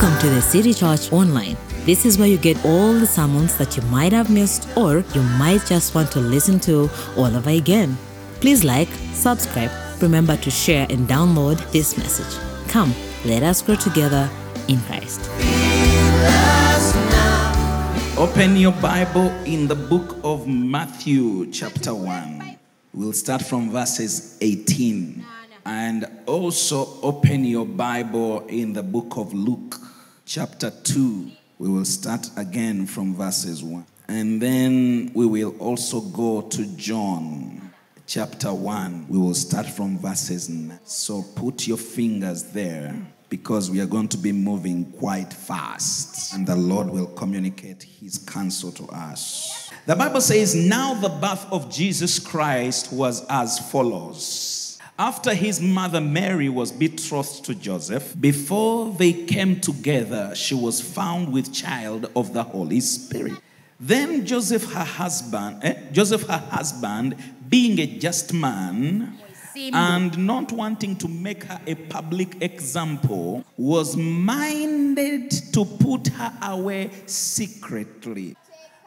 Welcome to the City Church Online. This is where you get all the sermons that you might have missed or you might just want to listen to all over again. Please like, subscribe, remember to share and download this message. Come, let us grow together in Christ. Open your Bible in the book of Matthew, chapter 1. We'll start from verses 18. And also open your Bible in the book of Luke, chapter 2. We will start again from verses 1. And then we will also go to John, chapter 1. We will start from verses 9. So put your fingers there because we are going to be moving quite fast and the Lord will communicate his counsel to us. The Bible says, Now the birth of Jesus Christ was as follows. After his mother Mary was betrothed to Joseph, before they came together, she was found with child of the Holy Spirit. Then Joseph, her husband, eh, Joseph, her husband, being a just man, and not wanting to make her a public example, was minded to put her away secretly.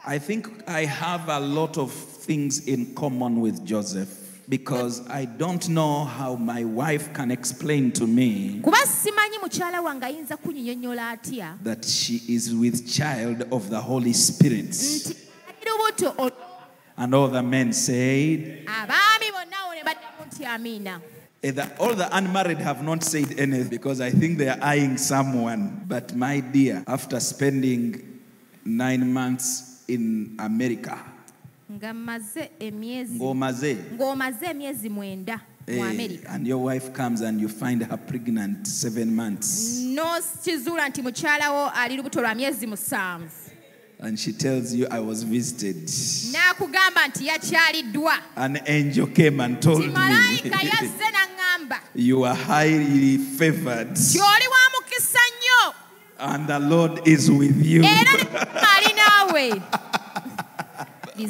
I think I have a lot of things in common with Joseph because I don't know how my wife can explain to me kuba simanyi mukyala wange ayinza kunyinyonnyola atya that she is with child of the Holy Spirit. nti ali lubuto ol- And all the men said, abaami bonna awo ne baddamu nti amiina the- all the unmarried have not said anything because I think they are eyeing someone. But my dear, after spending nine months in America, nga mmaze emyezi ng'omaze, ng'omaze emyezi mwenda eh, and your wife comes and you find her pregnant seven months, n'okizuula nti mukyalawo ali lubuto lwa myezi musanvu. And she tells you, I was visited. n'akugamba nti yakyaliddwa. An angel came and told me, You are highly favored, ti oli wa mukisa nnyo. And the Lord is with you. era ne ali naawe Liza.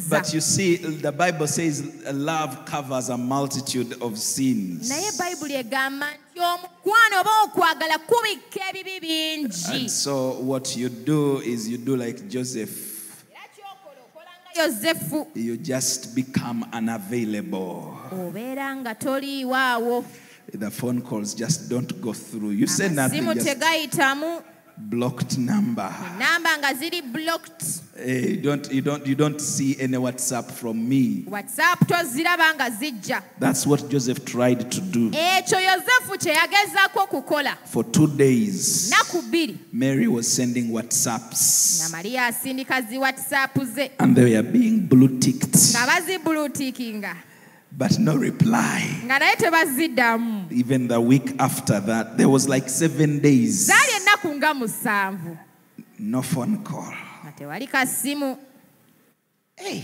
But you see, the Bible says love covers a multitude of sins. naye bayibuli egamba nti omukwano oba okwagala kubikka ebibi bingi And so, what you do is you do like Joseph, era kyokola okola nga yozefu you just become unavailable. obeera nga toliiwaawo The phone calls just don't go through. You say nothing, just blocked number. namba nga blocked Eh, you, don't, you, don't, you don't see any WhatsApp from me. whatsapp toziraba nga zijja. That's what Joseph tried to do. ekyo yozefu kye yagezaako okukola. For two days, naku bbiri. Mary was sending nga WhatsApps, asindika zi whatsapp ze. And they were being blue ticked, nga bazibulutiikinga but no reply. Even the week after that, there was like seven days, zaali ennaku nga musanvu. No phone call. Tewali kasimu Hey.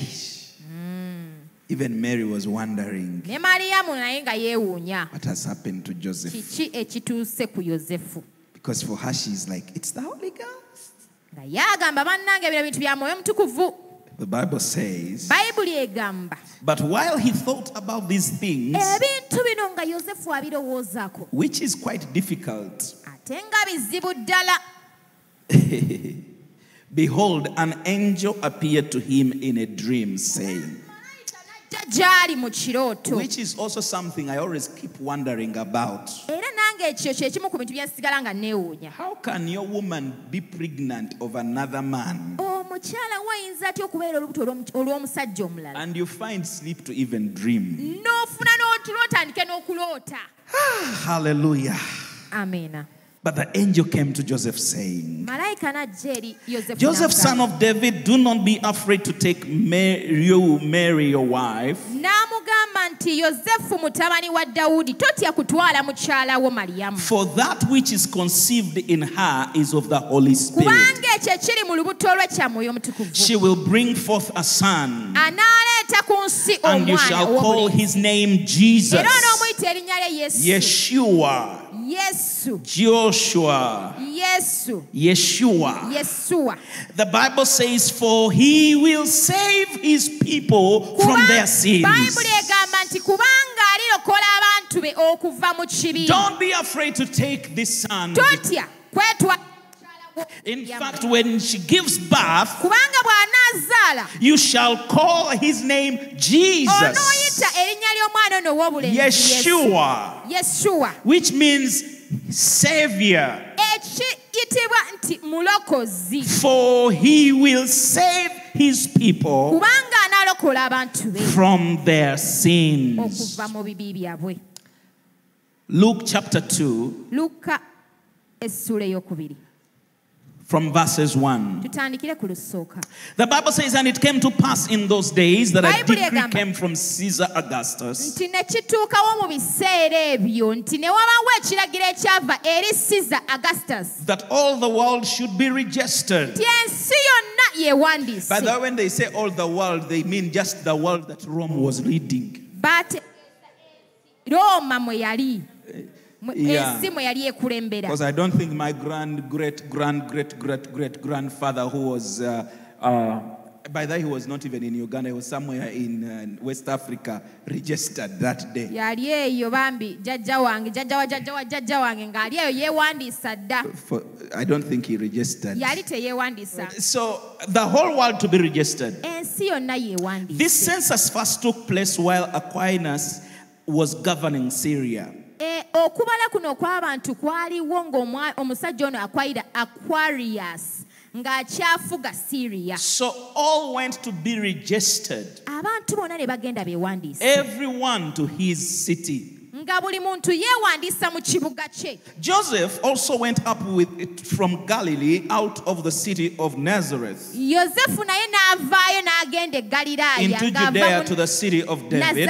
Even Mary was wondering ne mariyamu naye nga yeewuunya what has happened to Joseph. kiki ekituuse ku yozefu Because for her, she's like, it's the Holy Ghost. nga yagamba bannange bino bintu bya mwoyo mutukuvu The Bible says, bayibuli egamba but while he thought about these things, ebintu bino nga yozefu abirowoozaako which is quite difficult, ate nga bizibu ddala behold, an angel appeared to him in a dream, saying, najja gy'ali mu kirooto which is also something I always keep wondering about. era nange ekyo kyekimu ku bintu bye nsigala nga neewuunya How can your woman be pregnant of another man omukyala wayinza atya okubeera olubuto olw'omu- olw'omusajja omulala and you find sleep to even dream? n'ofuna n'otulo otandike n'okuloota ah, Hallelujah. amiina But the angel came to Joseph saying, malayika n'ajja eri yozefu Joseph, son of David, do not be afraid to take Mary, you, Mary, your wife, n'amugamba nti yozefu mutabani wa dawudi totya kutwala mukyala wo maliyamu for that which is conceived in her is of the Holy Spirit. kubanga ekyo ekiri mu lubuto lwe kya mwoyo omutukuvu She will bring forth a son, anaaleeta ku nsi and you shall call his name Jesus, era onoomuyita erinnya lye yesu. Yeshua, yesu. Joshua, yesu. Yeshua. yesuwa The Bible says, For he will save his people from their sins. bayibuli egamba nti kubanga alirokola abantu be okuva mu kibi Don't be afraid to take this son totya kwetwala mukyala In fact, when she gives birth, you shall call his name Jesus, onooyita erinnya ly'omwana ono ow'obulenzi Yesu. Yeshua, which means Savior. ekiyitibwa nti mulokozi. For he will save his people kubanga anaalokola abantu be. from their sins. okuva mu bibi byabwe. Luke chapter 2, luka essula ey'okubiri from verses 1. tutandikire ku lusooka The Bible says, And it came to pass in those days that a decree came from Caesar Augustus that all the world should be registered. ensi yonna yeewandiise By the way, when they say all the world, they mean just the world that Rome was leading. But Roma mwe yali Yeah. Ensi yali ekulembera Because I don't think my grand, great, grand, great, great, great grandfather, who was, uh, uh, by that he was not even in Uganda, he was somewhere in uh, West Africa, registered that day. yali eyo bambi jjajja wange jjajja wa jjajja wa jjajja wange ng'ali eyo yeewandiisa dda For, I don't think he registered. yali teyeewandiisa So the whole world to be registered. ensi yonna This yeewandiise census first took place while Quirinius was governing Syria. Okubala kuno okw'abantu kwaliwo ng'omusajja ono akwayira aquarius ng'akyafuga syria. So all went to be registered, abantu bonna ne bagenda beewandiisa everyone to his city. nga buli muntu yeewandiisa mu kibuga kye. Joseph also went up with it from Galilee out of the city of Nazareth yozefu naye n'avaayo n'agenda e into Judea to the city of David,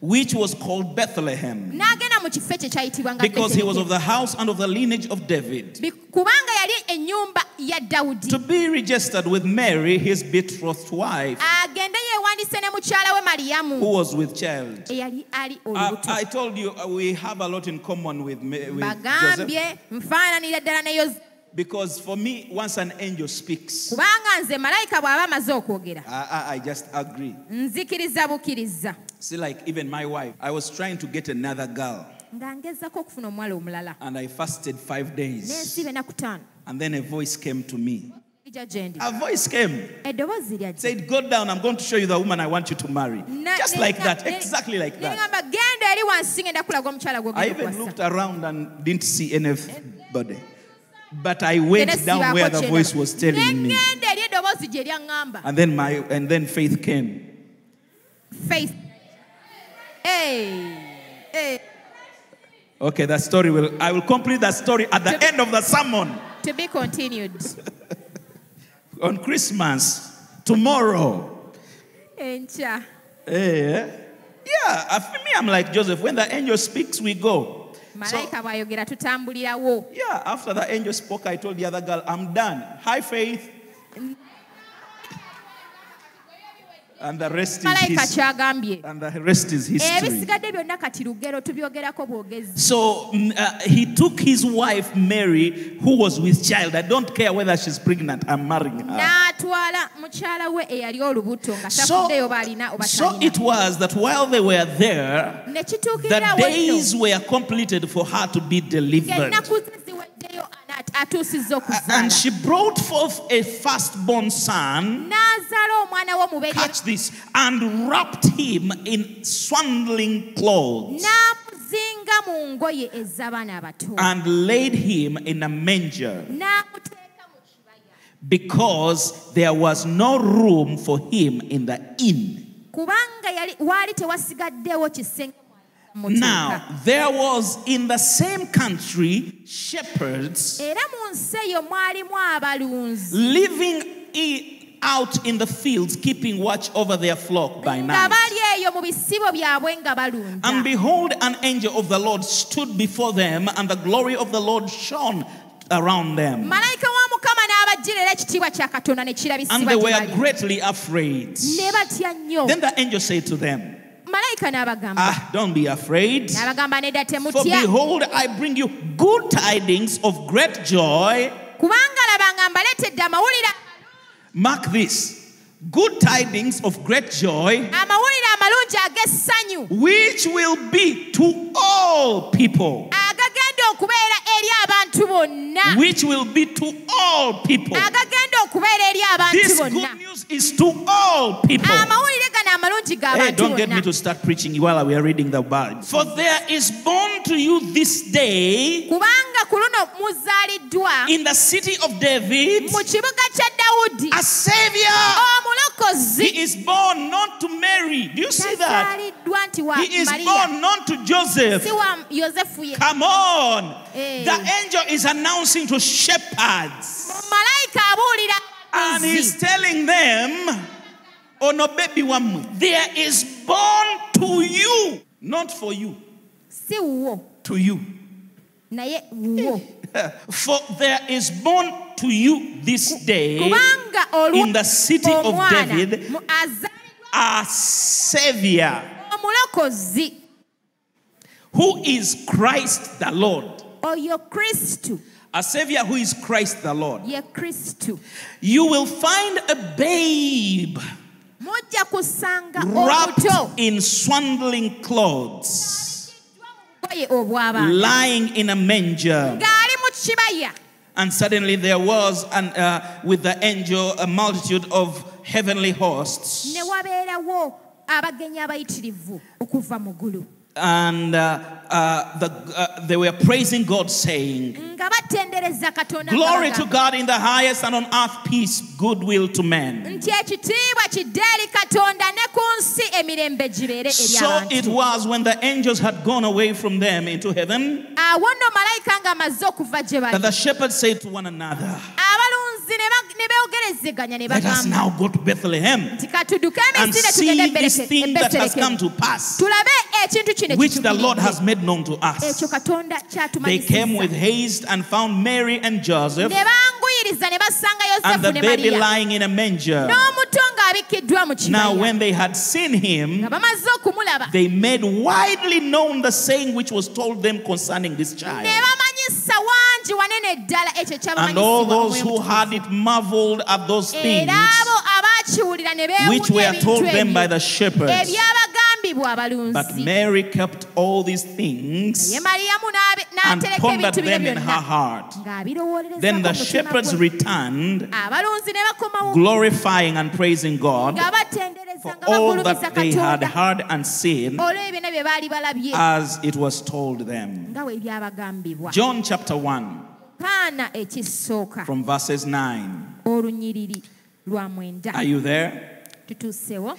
which was called Bethlehem, n'agenda mu kifo ekyo kyayitibwa nga because he was of the house and of the lineage of David, Bi- kubanga yali ennyumba ya dawudi. To be registered with Mary, his betrothed wife, agende yeewandiise ne mukyala we maliyamu who was with child. I, I told you uh, we have a lot in common with, with Joseph. Bagambye nfaananira ddala ne yozefu Because for me, once an angel speaks, kubanga nze malayika bw'aba amaze okwogera I, I, I just agree. nzikiriza See, like even my wife, I was trying to get another girl, nga ngezako okufuna omuwala omulala and I fasted five days. n'ensiba enaku ttaano And then a voice came to me. ija gye ndi A voice came, eddoboozi said, Go down, I'm going to show you the woman I want you to marry. Na- Just ne- like that, ne- exactly like that. ŋŋamba genda eri wansi ngenda kulaga omukyala I even looked around and didn't see anybody. But I went down where the voice was telling me. And then my and then faith came. faith Hey. Hey. Okay, that story will I will complete that story at the end of the sermon to be continued on Christmas tomorrow. enkya Hey, Yeah, uh, for me, I'm like Joseph. When the angel speaks, we go. Malayika bw'ayogera tutambulirawo yeah, after the angel spoke, I told the other girl, I'm done. High faith. And the rest is malayika kyagambye and the rest is history. ebisigadde byonna kati lugero tubyogerako bwogezi So mm, uh, he took his wife Mary, who was with child. I don't care whether she's pregnant. I'm marrying her. n'atwala mukyala we eyali olubuto nga So, tafuddeyo baalina oba so it was that while they were there, the days were completed for her to be delivered. Ennaku ze ziweddeyo anaat- atuusizza And she brought forth a firstborn son. n'azaala omwana w'omubeerye Catch this. And wrapped him in swaddling clothes. N'amuzinga mu ngoye ez'abaana abato. And laid him in a manger. N'amuteeka mu kibaya. Because there was no room for him in the inn. Now, there was in the same country shepherds era mu nsi eyo mwalimu abalunzi living out in the fields, keeping watch over their flock by night. bali eyo mu bisibo byabwe nga And behold, an angel of the Lord stood before them, and the glory of the Lord shone around them. malayika wa mukama n'abajjira era ekitiibwa kya katonda ne And they were greatly afraid. ne batya nnyo Then the angel said to them, malayika n'abagamba Ah, don't be afraid. n'abagamba nedda For temutya behold, I bring you good tidings of great joy. kubanga mbaleetedde amawulire Mark this good tidings of great joy, amawulire amalungi ag'essanyu which will be to all people. agagenda okubeera eri abantu gonna which will be to all people. agagenda okubeera eri abantu This good news is to all people. amawulire gano amalungi ga Hey, don't get me to start preaching while we are reading the Bible. For there is born to you this day kubanga ku luno muzaaliddwa in the city of David mu kibuga kya dawudi a Savior. He is born not to Mary. Do you see that? tazaaliddwa nti wa He is born not to Joseph. si wa yosefu ye Come on. The angel is announcing to shepherds. And he's telling them, baby. There is born to you, not for you, si to you. naye For there is born to you this day in the city of David a Savior who is Christ the Lord. Oyo kristu A Savior who is Christ the Lord. ye kristu You will find a babe wrapped in swaddling clothes, lying in a manger. ng'ali mu kibaya And suddenly there was, an, uh, with the angel, a multitude of heavenly hosts. Ne wabeerawo abagenyi abayitirivu okuva mu ggulu And uh, uh, the, uh, they were praising God, saying, nga batendereza katonda nga Glory to God in the highest, and on earth peace, goodwill to men. nti ekitiibwa kidde eri katonda ne ku nsi emirembe gibeere eri So it was when the angels had gone away from them into heaven awo nno malayika ng'amaze okuva gye that the shepherds said to one another, abalunzi ne ba- ne beegerezeganya ne Let us now go to Bethlehem and see this thing that has come to pass, tulabe ekintu kino which the Lord has made known to us. Eh, they came with haste and found Mary and Joseph ne banguyiriza ne basanga and the baby lying in a manger. n'omuto ng'abikkiddwa mu Now, when they had seen him, nga bamaze okumulaba they made widely known the saying which was told them concerning this child. bamanyisa wangi wanene ddala ekyo And all those who had it marveled at those things era abo abaakiwulira ne which were told them by the shepherds. But Mary kept all these things ye mariyamu n'abe- and pondered them in her heart. Then the shepherds returned, abalunzi ne bakomawo glorifying and praising God for all that they had heard and seen olw'ebyo byonna bye baali balabye. as it was told them. nga bwe byabagambibwa John chapter 1, from verses 9. olunyiriri lwa mwenda. Are you there? Tutuusewo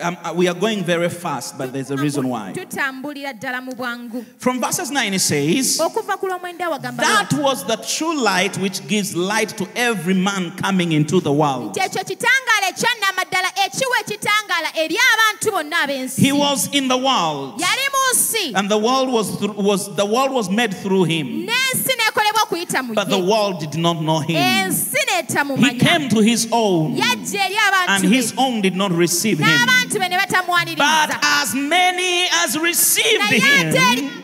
um, uh, we are going very fast, but there's a reason why. tutambulira ddala mu bwangu. From verses 9, it says, okuva ku lwomwenda wagamba That was the true light which gives light to every man coming into the world. nti ekyo kitangaala ekyannama ddala ekiwa ekitangaala eri abantu bonna ab'ensi. He was in the world, yali mu nsi. And the world was, through, was the world was made through him, n'ensi mu but the world did not know him. He came to his own, and his own did not receive him. n'abantu be ne But as many as received naye ate eri him,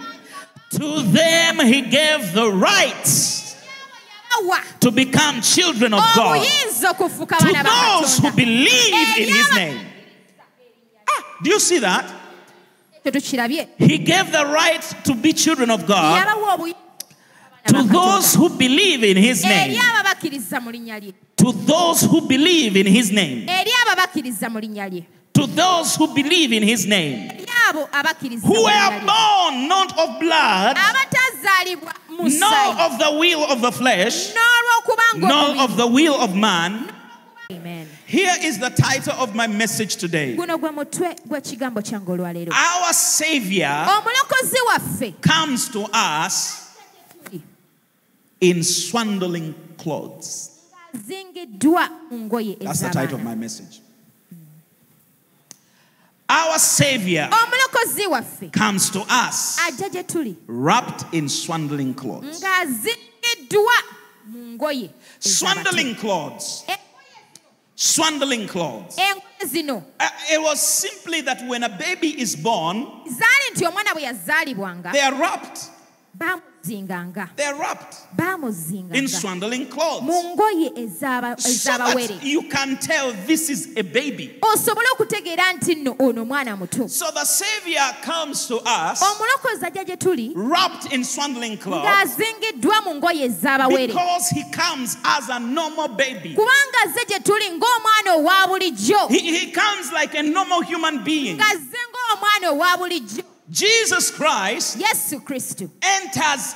to them he gave the right to become children of God. To those who believe in his name. Ah, do you see that? He gave the right to be children of God to those who believe in his name. abo bakkiriza mu linnya lye To those who believe in his name. eri abo bakkiriza mu linnya lye To those who believe in his name. eri abo abakkiriza Who were born not of blood, nor of the will of the flesh, nor of the will of man. Amen. Here is the title of my message today. guno gwe mutwe gw'ekigambo kyange olwaleero Our Savior comes to us in swaddling clothes. azingiddwa mu ngoye That's the title of my message. Our Savior comes to us ajja gye tuli wrapped in swaddling clothes. ng'azingiddwa mu ngoye ez'abato. Swaddling clothes. Swaddling clothes. Uh, it was simply that when a baby is born, zaali nti omwana bwe yazaalibwanga they are wrapped. Zinganga They're wrapped in swaddling clothes. mu ngoye So ez'abawere that you can tell this is a baby. osobole okutegeera nti nno ono mwana muto So the Savior comes to us omulokozi ajja gye tuli wrapped in swaddling clothes ng'azingiddwa mu ngoye ez'abawere because he comes as a normal baby. kubanga azze gye tuli ng'omwana owa bulijjo He, he comes like a normal human being. ng'azze ng'omwana owa bulijjo Jesus Christ yesu kristo enters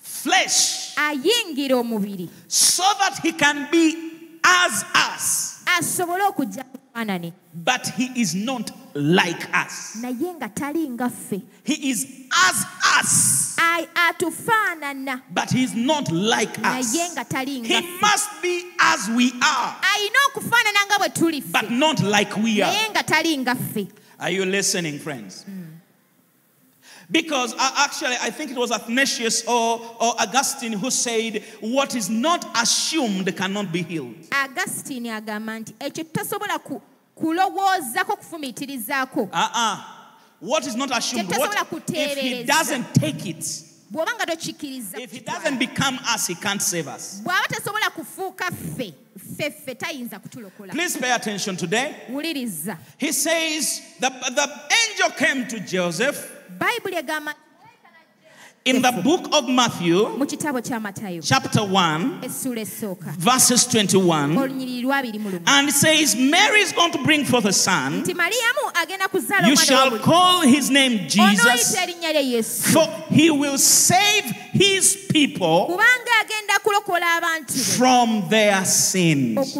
flesh ayingira omubiri. so that he can be as us, asobole okujja mu but he is not like us. naye nga tali nga He is as us, atufaanana. But he is not like us. naye nga tali nga He must be as we are, alina okufaanana nga bwe tuli but not like we are. naye nga tali nga Are you listening, friends? Mm. Because uh, actually, I think it was Athanasius or, or Augustine who said, What is not assumed cannot be healed. agasitini agamba nti ekyo tutasobola ku- kulowoozako kufumiitirizaako Uh-uh. What is not assumed? What, if he doesn't take it, bw'oba nga tokikkiriza if he doesn't become us, he can't save us. bw'aba tasobola kufuuka ffe ffe ffe tayinza kutulokola Please pay attention today. wuliriza He says, The, the angel came to Joseph in the book of Matthew, mu kitabo kya matayo chapter 1, verses 21. olunyiriri lwabiri mu lumu And it says, Mary is going to bring forth a son. nti mariyamu agenda kuzaala You shall call his name Jesus, onoyita erinnya lye yesu for he will save his people kubanga agenda kulokola abantu be from their sins.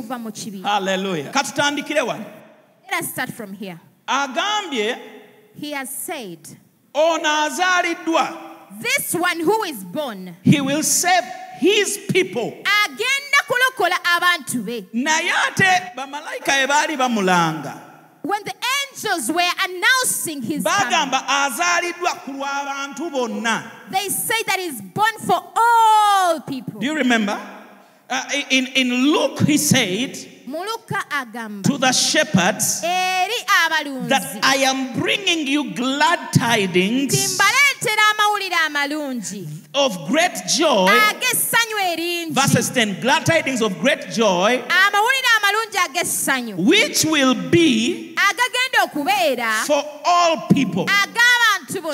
Hallelujah. Let us start from here. He has said, ono azaaliddwa This one who is born he will save his people. agenda kulokola abantu be. naye ate bamalayika bwe baali bamulanga. When the angels were announcing his bagamba azaaliddwa ku lw'abantu bonna. they say that he's born for all people. do you remember? Uh, in, in luke he said to the shepherds that I am bringing you glad tidings mbaleetera amawulire amalungi. of great joy. Verses 10 glad tidings of great joy, amawulire amalungi ag'essanyu. which will be for all people.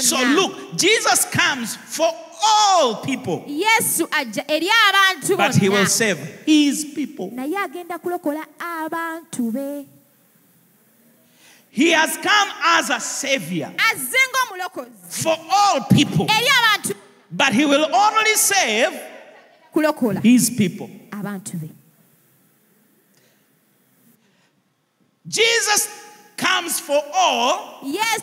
So look, Jesus comes for all people, yesu ajja eri abantu but he will save his people. naye agenda kulokola abantu be He has come as a savior azze ng'omulokozi for all people, eri abantu but he will only save kulokola his people. abantu be Jesus comes for all, Yes.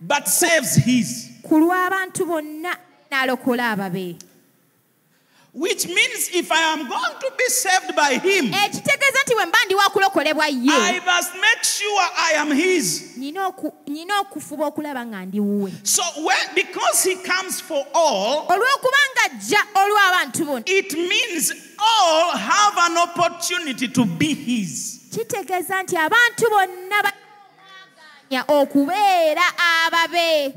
but saves his. ku lw'abantu bonna n'alokola ababe Which means if I am going to be saved by him, ekitegeeza nti bwe mba ndi wakulokolebwa I ye must make sure I am his. nina oku- nina okufuba okulaba nga ndi wuwe So when because he comes for all, olw'okubanga ajja olw'abantu bonna it means all have an opportunity to be his. kitegeeza nti abantu bonna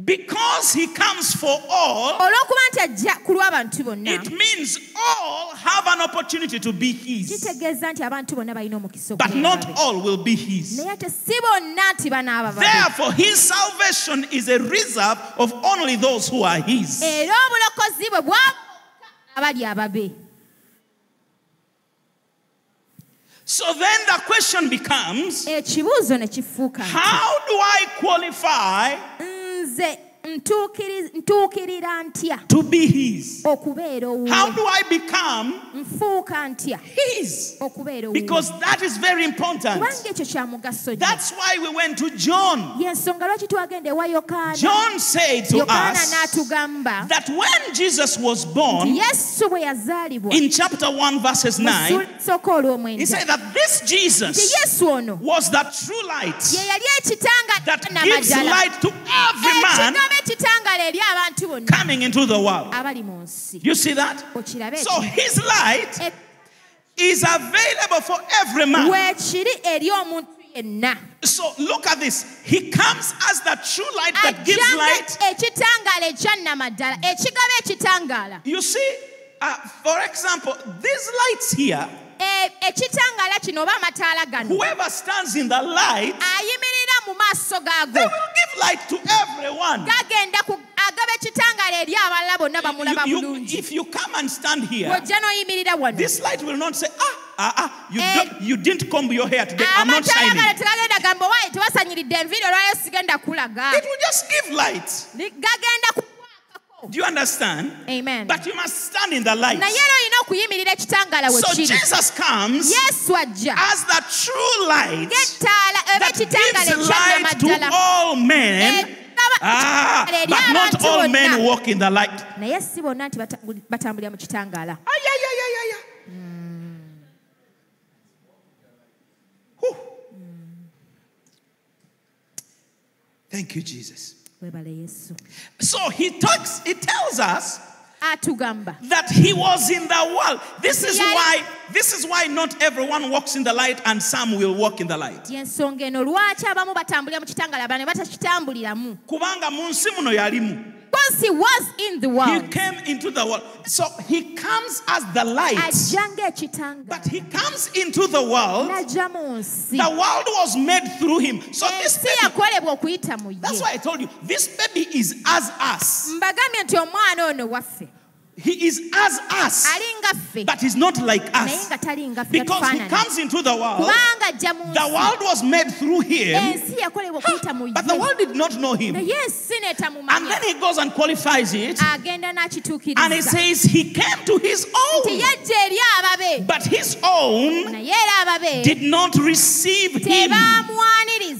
Because he comes for all, olw'okuba nti ajja ku lw'abantu bonna it means all have an opportunity to be his. kitegeeza nti abantu bonna balina omukisa But not all will be his. naye ate si bonna nti banaaba Therefore, his salvation is a reserve of only those who are his. era obulokozi bwe bwa abali ababe So then the question becomes eh, ekibuuzo ne kifuuka nti, how do I qualify ntuukirira ntya to be his? okubeera How do I become nfuuka ntya his? okubeera Because that is very important. kubanga ekyo kya mugaso That's why we went to John. yensonga lwaki twagenda ewa yokaana John said to yokaana us n'atugamba that when Jesus was born, yesu bwe yazaalibwa in chapter 1, verses 9, he said that this Jesus was the true light ye yali ekitanga that gives light to every man ekigaba ekitangala eri abantu bonna coming into the world. abali mu nsi You see that? So his light is available for every man. weekiri eri omuntu enna So look at this. He comes as the true light that gives light. ekitangaala ekyannama ddala ekigaba ekitangaala You see, uh, for example, these lights here, ekitangaala kino oba amataala gano whoever stands in the light, ayimirira mu maaso they will light to everyone. gagenda agaba ekitangaala eri abalala bonna bamulaba You- you- bulungi if you come and stand here, bw'ojja n'oyimirira wano this light will not say, ah, ah, ah, you, Eh. don't, you didn't comb your hair today. I'm not shining. tegagenda gamba owaye tewasanyiridde enviiri olwayo sigenda kulaga It will just give light. Ni- gagenda kukwakako Do you understand? amen But you must stand in the light. naye era olina okuyimirira ekitangaala we So Jesus comes ajja as the true light oba that gives light to all men. Ekiraba Ah, but not all men walk in the light. naye si bonna nti bata- batambulira mu kitangaala. Thank you, Jesus. So he talks, he tells us atugamba that he was in the world. This is why this is why not everyone walks in the light and some will walk in the light. yensonga eno lwaki abamu batambulira mu kitangaala abana ne batakitambuliramu Kubanga mu nsi muno yalimu. Because he was in the world. He came into the world. So he comes as the light. But he comes into the world. n'ajja mu nsi The world was made through him. So eh, this ensi baby, yakolebwa okuyita mu that's why I told you, this baby is as us. Mbagambye nti omwana ono waffe He is as us, ali nga ffe but he's not like us. nga tali nga ffe Because he comes into the world. kubanga ajja mu The world was made through him, ensi yakolebwa okuyita mu but the world did not know him. And then he goes and qualifies it, and he says he came to his own, yajja eri ababe. But his own naye era ababe. did not receive him.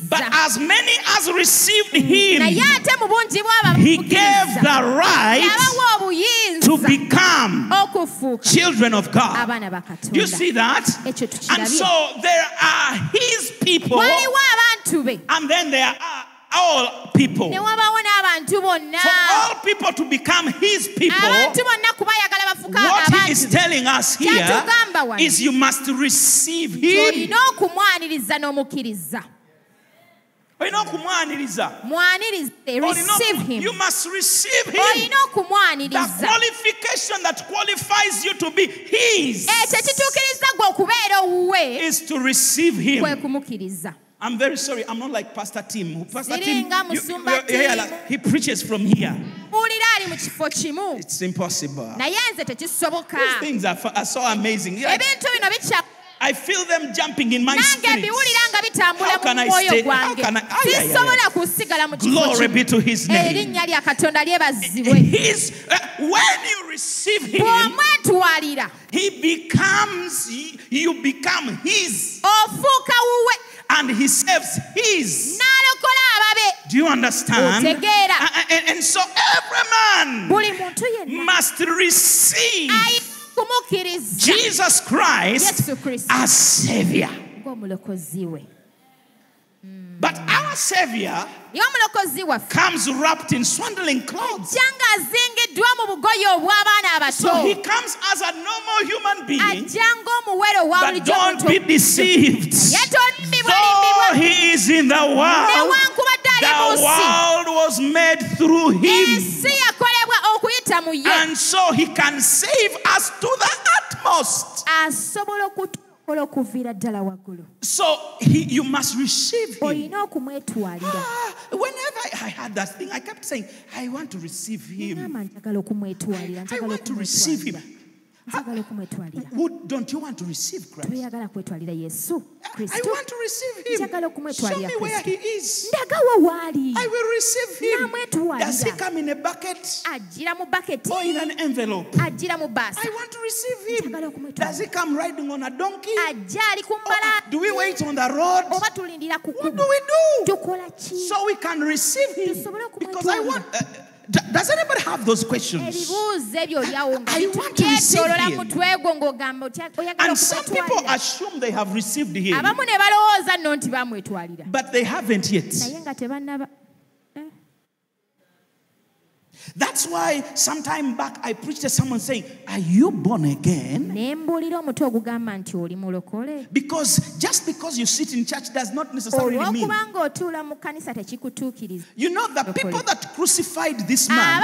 But as many as received him, naye ate mu bungi he gave the right to become children of God. ba You see that? And so there are his people, waliwo abantu be. And then there are all people. ne wabawo n'abantu bonna. For all people to become his people, abantu bonna kubayagala bafuka what he is telling us here is you must receive him. Olina okumwaniriza n'omukkiriza olina okumwaniriza mwanirize receive oku- you must receive him the qualification that qualifies you to be his eh, ekyo ekituukiriza gwe okubeera owuwe is to receive him kwe kumukkiriza I'm very sorry. I'm not like Pastor Tim. Pastor Tim, you- you- yeah, yeah, like, he preaches from here. buulira ali mu kifo kimu It's impossible. naye nze tekisoboka These things are, are so amazing. Like, ebintu bino bikya I feel them jumping in my spirit. mbiwulira nga bitambula How can I stay- how can I- Glory be to his eh, name. lya katonda lyebazibwe eh, His, uh, when you receive him, he becomes, you become his, and he saves his. Do you understand? And, and so every man buli muntu yenna must receive Jesus Christ as Savior. Hmm. But our Savior ye omulokozi waffe comes wrapped in swaddling clothes. ajja ng'azingiddwa mu bugoye obw'abaana So he comes as a normal human being, ajja ng'omuwere owa but don't be deceived. Though he is in the world, newankubadde ali mu the world was made through him. ensi yakolebwa okuyita mu ye And so he can save us to the utmost. asobola okutukola okuviira ddala waggulu So he, you must receive him. Ah, whenever I I had that thing, I kept saying, I want to receive him. ŋamba I want to receive him. Okumwetwalira njagala okumwetwalira don't you want to receive Christ? toyagala kwetwalira yesu I want to receive him. Show okumwetwalira me where he is. waali I will receive him. Does he come in a bucket mu baketi or in an envelope? mu I want to receive him. Does he come riding on a donkey? ali ku Or do we wait on the road? tulindira ku What do we do? tukola ki So we can receive him. Tusobole okumwetwalira. Uh, Because I want. D- does anybody have those questions? ebibuuzo ebyo olyawo nga I want to receive him. mutwe gwo ng'ogamba otya- oyagala And some people assume they have received him, abamu ne balowooza nno nti bamwetwalira but they haven't yet. naye nga tebannaba Eh, That's why sometime back I preached to someone saying, Are you born again? ne mbuulira omuti ogugamba nti oli mulokole Because just because you sit in church does not necessarily mean. olw'okuba ng'otuula mu kkanisa tekikutuukiriza You know, the people that crucified this man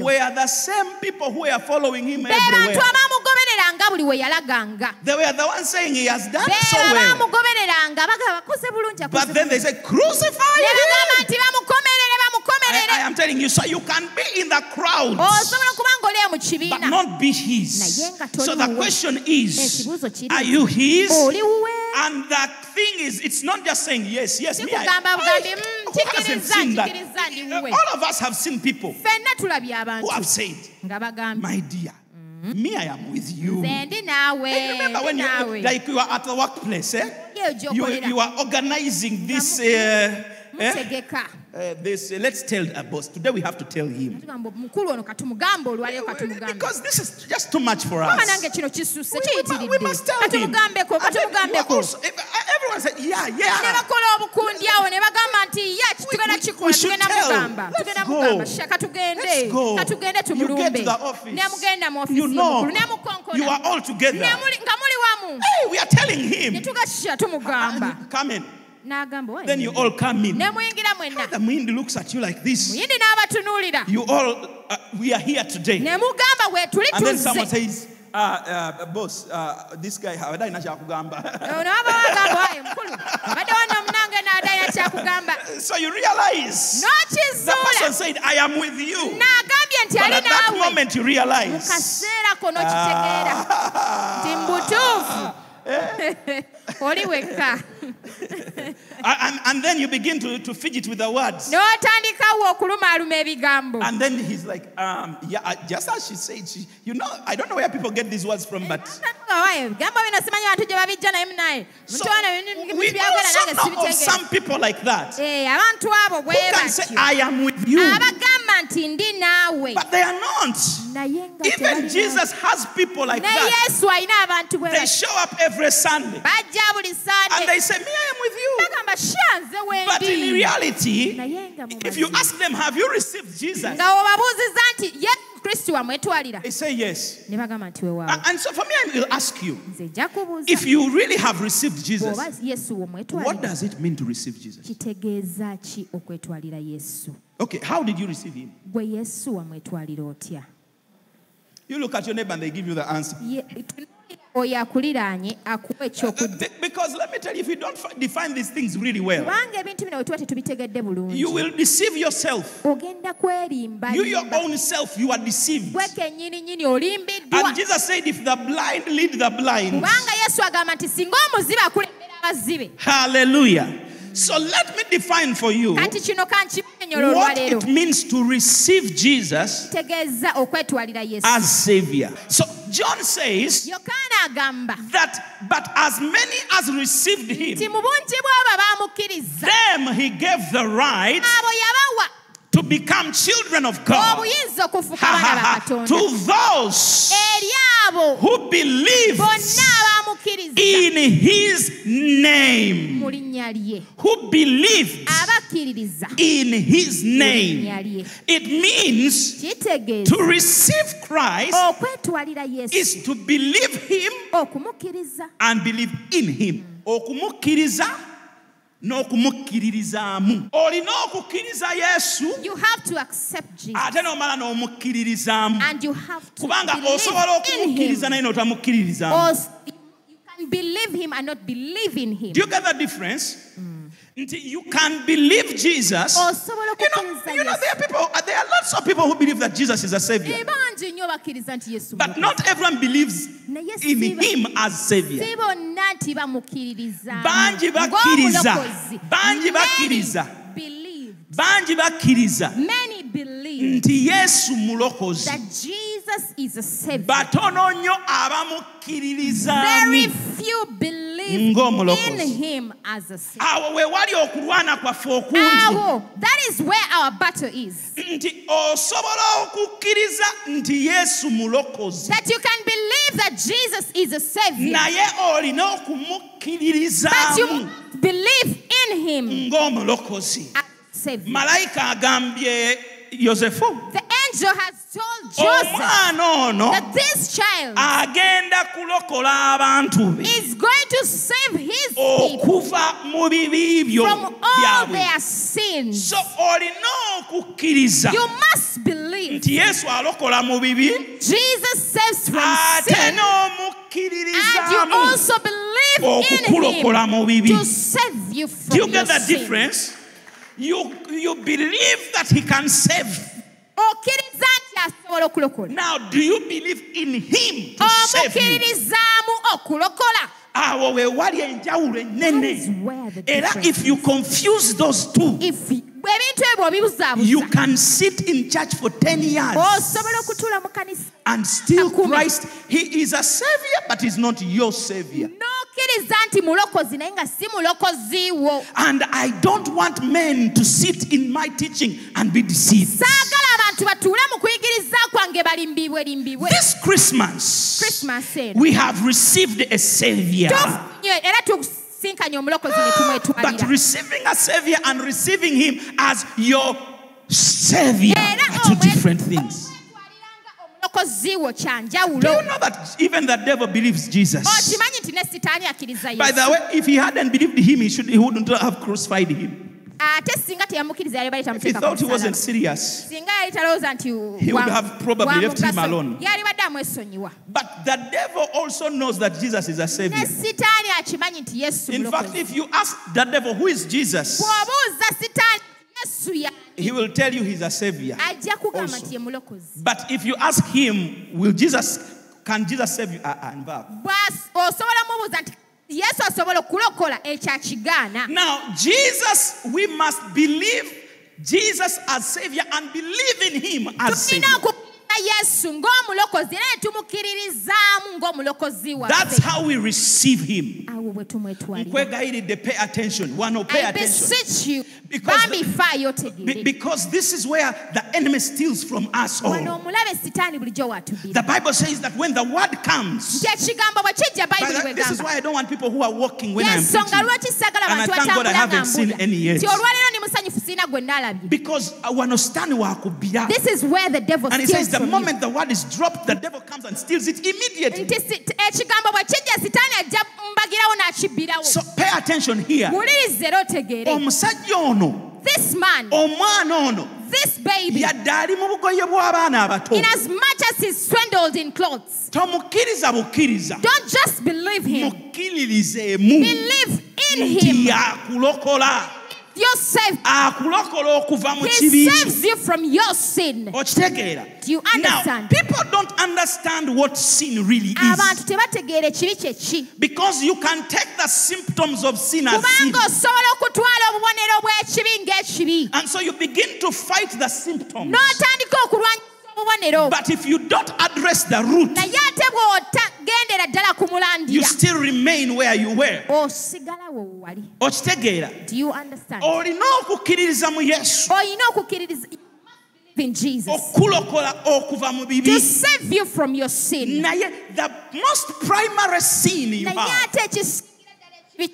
were the same people who were following him everywhere. abaamugobereranga buli we yalaganga They were the ones saying he has done so well. abaamugobereranga bagamba bakoze bulungi akoze But then they bulungi." say, Crucify him! Telling you, so you can be in the crowd, osobola okuba ng'oli mu but not be his. Naye nga toli So the question is, are you his? And the thing is, it's not just saying yes, yes, me. I, I- "Mm, who hasn't seen that? wuwe." All of us have seen people who have said, My dear, me, I am with you. naawe remember when you, like you are at the workplace, eh? You, you are organizing this. Uh, eh? Uh, this uh, let's tell a boss. Today we have to tell him. tugamba mukulu ono katumugambe olwaleero katumugambe Because this is just too much for us. We, we, we must tell him. katumugambeko And then you are katumugambeko also- uh, everyone said, yeah, yeah. bakola obukundi awo ne bagamba nti ye tugenda we- we should tell. Let's go. mugamba sha katugende Let's go. You get to the office. ne mugenda mu You know, you are all together. Ne muli- nga muli wamu Hey, we are telling him. Come in. N'agamba "Oye, Then you all come in. ne muyingira mwenna The wind looks at you like this. You all, uh, we are here today. ne mugamba bwe tuli And then someone says, uh, uh, boss, uh, this guy, abadde kyakugamba. ono aba wagamba waye mukulu abadde wano omunange n'addayo kyakugamba. So you realize the person said, I am with you. But at that moment you realize, kaseera kono kitegeera nti mbutuufu oli wekka and, and then you begin to, to fidget with the words. n'otandikawo okulumaaluma ebigambo. And then he's like, um, yeah, just as she said, she, you know, I don't know where people get these words from, but ebigambo bino simanyi bantu gye babijja naye munaye. So we also know of some people like that. Eh, abantu abo who bwe can say, batyo I am with you, abagamba nti ndi naawe. But they are not. naye nga Even Jesus has people like ne that. yesu alina abantu bwe They batyo. show up every Sunday. Bajja buli and they say, Me, I am with you. bagamba sha nze But in reality, naye nga mu if you ask them, Have you received Jesus? nga obabuuziza nti yesu kristo wamwetwalira They say yes. ne bagamba nti weewaawo And so for me, I will ask you nze nja kubuuza if you really have received Jesus, what does it mean to receive Jesus? kitegeeza ki okwetwalira yesu Okay, how did you receive him? gwe yesu wamwetwalira otya You look at your neighbor and they give you the answer. Oyo akuliraanye akuwa ekyokudda Because let me tell you, if you don't define these things really well, kubanga ebintu bino bwe tetubitegedde bulungi you will deceive yourself. You, your own self, you are deceived. kennyini nyini olimbiddwa And Jesus said, If the blind lead the blind, yesu agamba nti singa omuzibe akulembera abazibe hallelujah. So let me define for you kati kino kankimenyola what it means to receive Jesus as Savior. So John says that, but as many as received him, mu bungi bw'abo baamukkiriza them he gave the right to become children of God. obuyinza okufuka Ha, abaana ha, ba ha. katonda To those who believe in his name. mu linnya lye Who believe in his name. It means to receive Christ is to believe him and believe in him. Hmm. Okumukkiriza n'okumukkiririzaamu. Olina okukkiriza Yesu you have to accept jesus ate n'omala n'omukkiririzaamu. and you have to Kubanga believe osobola okumukkiriza him naye n'otamukkiririzaamu. or you can believe him and not believe in him Do you get the difference? Hmm. Nti You can believe Jesus. You know, you know there are people, uh, there are lots of people who believe that Jesus is a savior. Bangi nnyo bakkiriza nti yesu But not everyone believes in him as savior. Si bonna nti bamukkiriza Bangi bakkiriza. Bangi bakkiriza. Bangi bakkiriza many believe nti Yesu mulokozi. that jesus is a savior Batono nnyo very abamukkiririzaamu. few believe Ng'omulokozi. in him as a savior Awo we wali okulwana kwaffe okungi. That is where our battle is. Nti osobola okukkiriza nti Yesu mulokozi. that you can believe that jesus is a savior. Naye olina but you okumukkiririzaamu believe in him. Ng'omulokozi as a savior. Malayika agambye yosefu. The angel has told oh, Joseph omwana ono that this child agenda kulokola abantu is going to save his people okuva mu bibi from all their sins. so You must believe. nti yesu alokola mu bibi Jesus saves from sin, and you also believe in him to save you from do you get the difference? You, you believe that he can save okkiriza nti asobola okulokola. Now do you believe in him to save you? Omukkirizaamu okulokola. Awo we wali enjawulo That is where the difference if you confuse those two If you can sit in church for 10 years osobola okutuula mu kanisa and still Christ, He is a savior, but He's not your savior. n'okkiriza nti mulokozi naye nga si mulokozi And I don't want men to sit in my teaching and be deceived. saagala abantu batuule mu kuyigiriza kwange balimbibwe This Christmas, Christmas eh. we have received a savior. Era omulokozi ne But receiving a savior and receiving Him as your savior are two different things. Do kyanjawulo you know that even the devil believes Jesus? okimanyi nti ne sitaani akkiriza By the way, if he hadn't believed him, he, should, he wouldn't have crucified him. Ate singa teyamukkiriza yali bali he thought he wasn't serious, yali talowooza nti He would have probably left him alone. yali badde amwesonyiwa But the devil also knows that Jesus is a savior. sitaani akimanyi nti yesu In fact, if you ask the devil who is Jesus, sitaani yesu ya he will tell you he's a savior. Also. nti ye mulokozi But if you ask him, will Jesus, can Jesus save you? Uh, uh, in fact. Bw'as- osobola mubuuza nti yesu asobola okulokola ekyo akigaana Now, Jesus, we must believe Jesus as savior and believe in him as savior. Tulina okukkiriza yesu ng'omulokozi era ne ng'omulokozi That's how we receive him. awo bwe tumwetwalira Nkwegayiridde, Pay attention. One, pay I attention. beseech you Because bambi the- faayo because this is where the enemy steals from us wano all. omulabe sitaani bulijjo The Bible says that when the word comes, nti ekigambo bwe kijja By bayibuli the- this is why I don't want people who are walking when I'm preaching. And I thank God I haven't seen any yet. Nti olwaleero ndi musanyufu siina gwe naalabye Because wanostani wakubira. this is where the devil And he says the from you. moment the word is dropped, the devil comes and steals it immediately. nti si- t- eh, ekigambo bwe kijja sitaani ajja mbagirawo n'akibbirawo So pay attention here. wuliriza era otegeere Omusajja ono, this man omwana ono, this baby yadde ali mu bugoye bw'abaana abato. in as much as he's swindled in clothes Tomukkiriza bukkiriza. don't just believe him Mukkiririzeemu believe in nti him yakulokola. Saved Akulokola okuva mu he kibi saves you from your sin. Okitegeera. Do you now understand? people don't understand what sin really abantu is tebategeera ekibi kye ki. Because you can take the symptoms of sin as sin. kubanga osobola okutwala obubonero bw'ekibi ng'ekibi. And so you begin to fight the symptoms. N'otandika okulwanyisa obubonero. But if you don't address the root naye ate ddala you still remain where you were. Osigalawo we wali. Okitegeera do you understand? Olina okukkiririza mu yesu. Olina okukkiririza. In jesus. Okulokola okuva mu to save you from your sin. Naye the most primary sin you have ate ekisingira ddala ekibi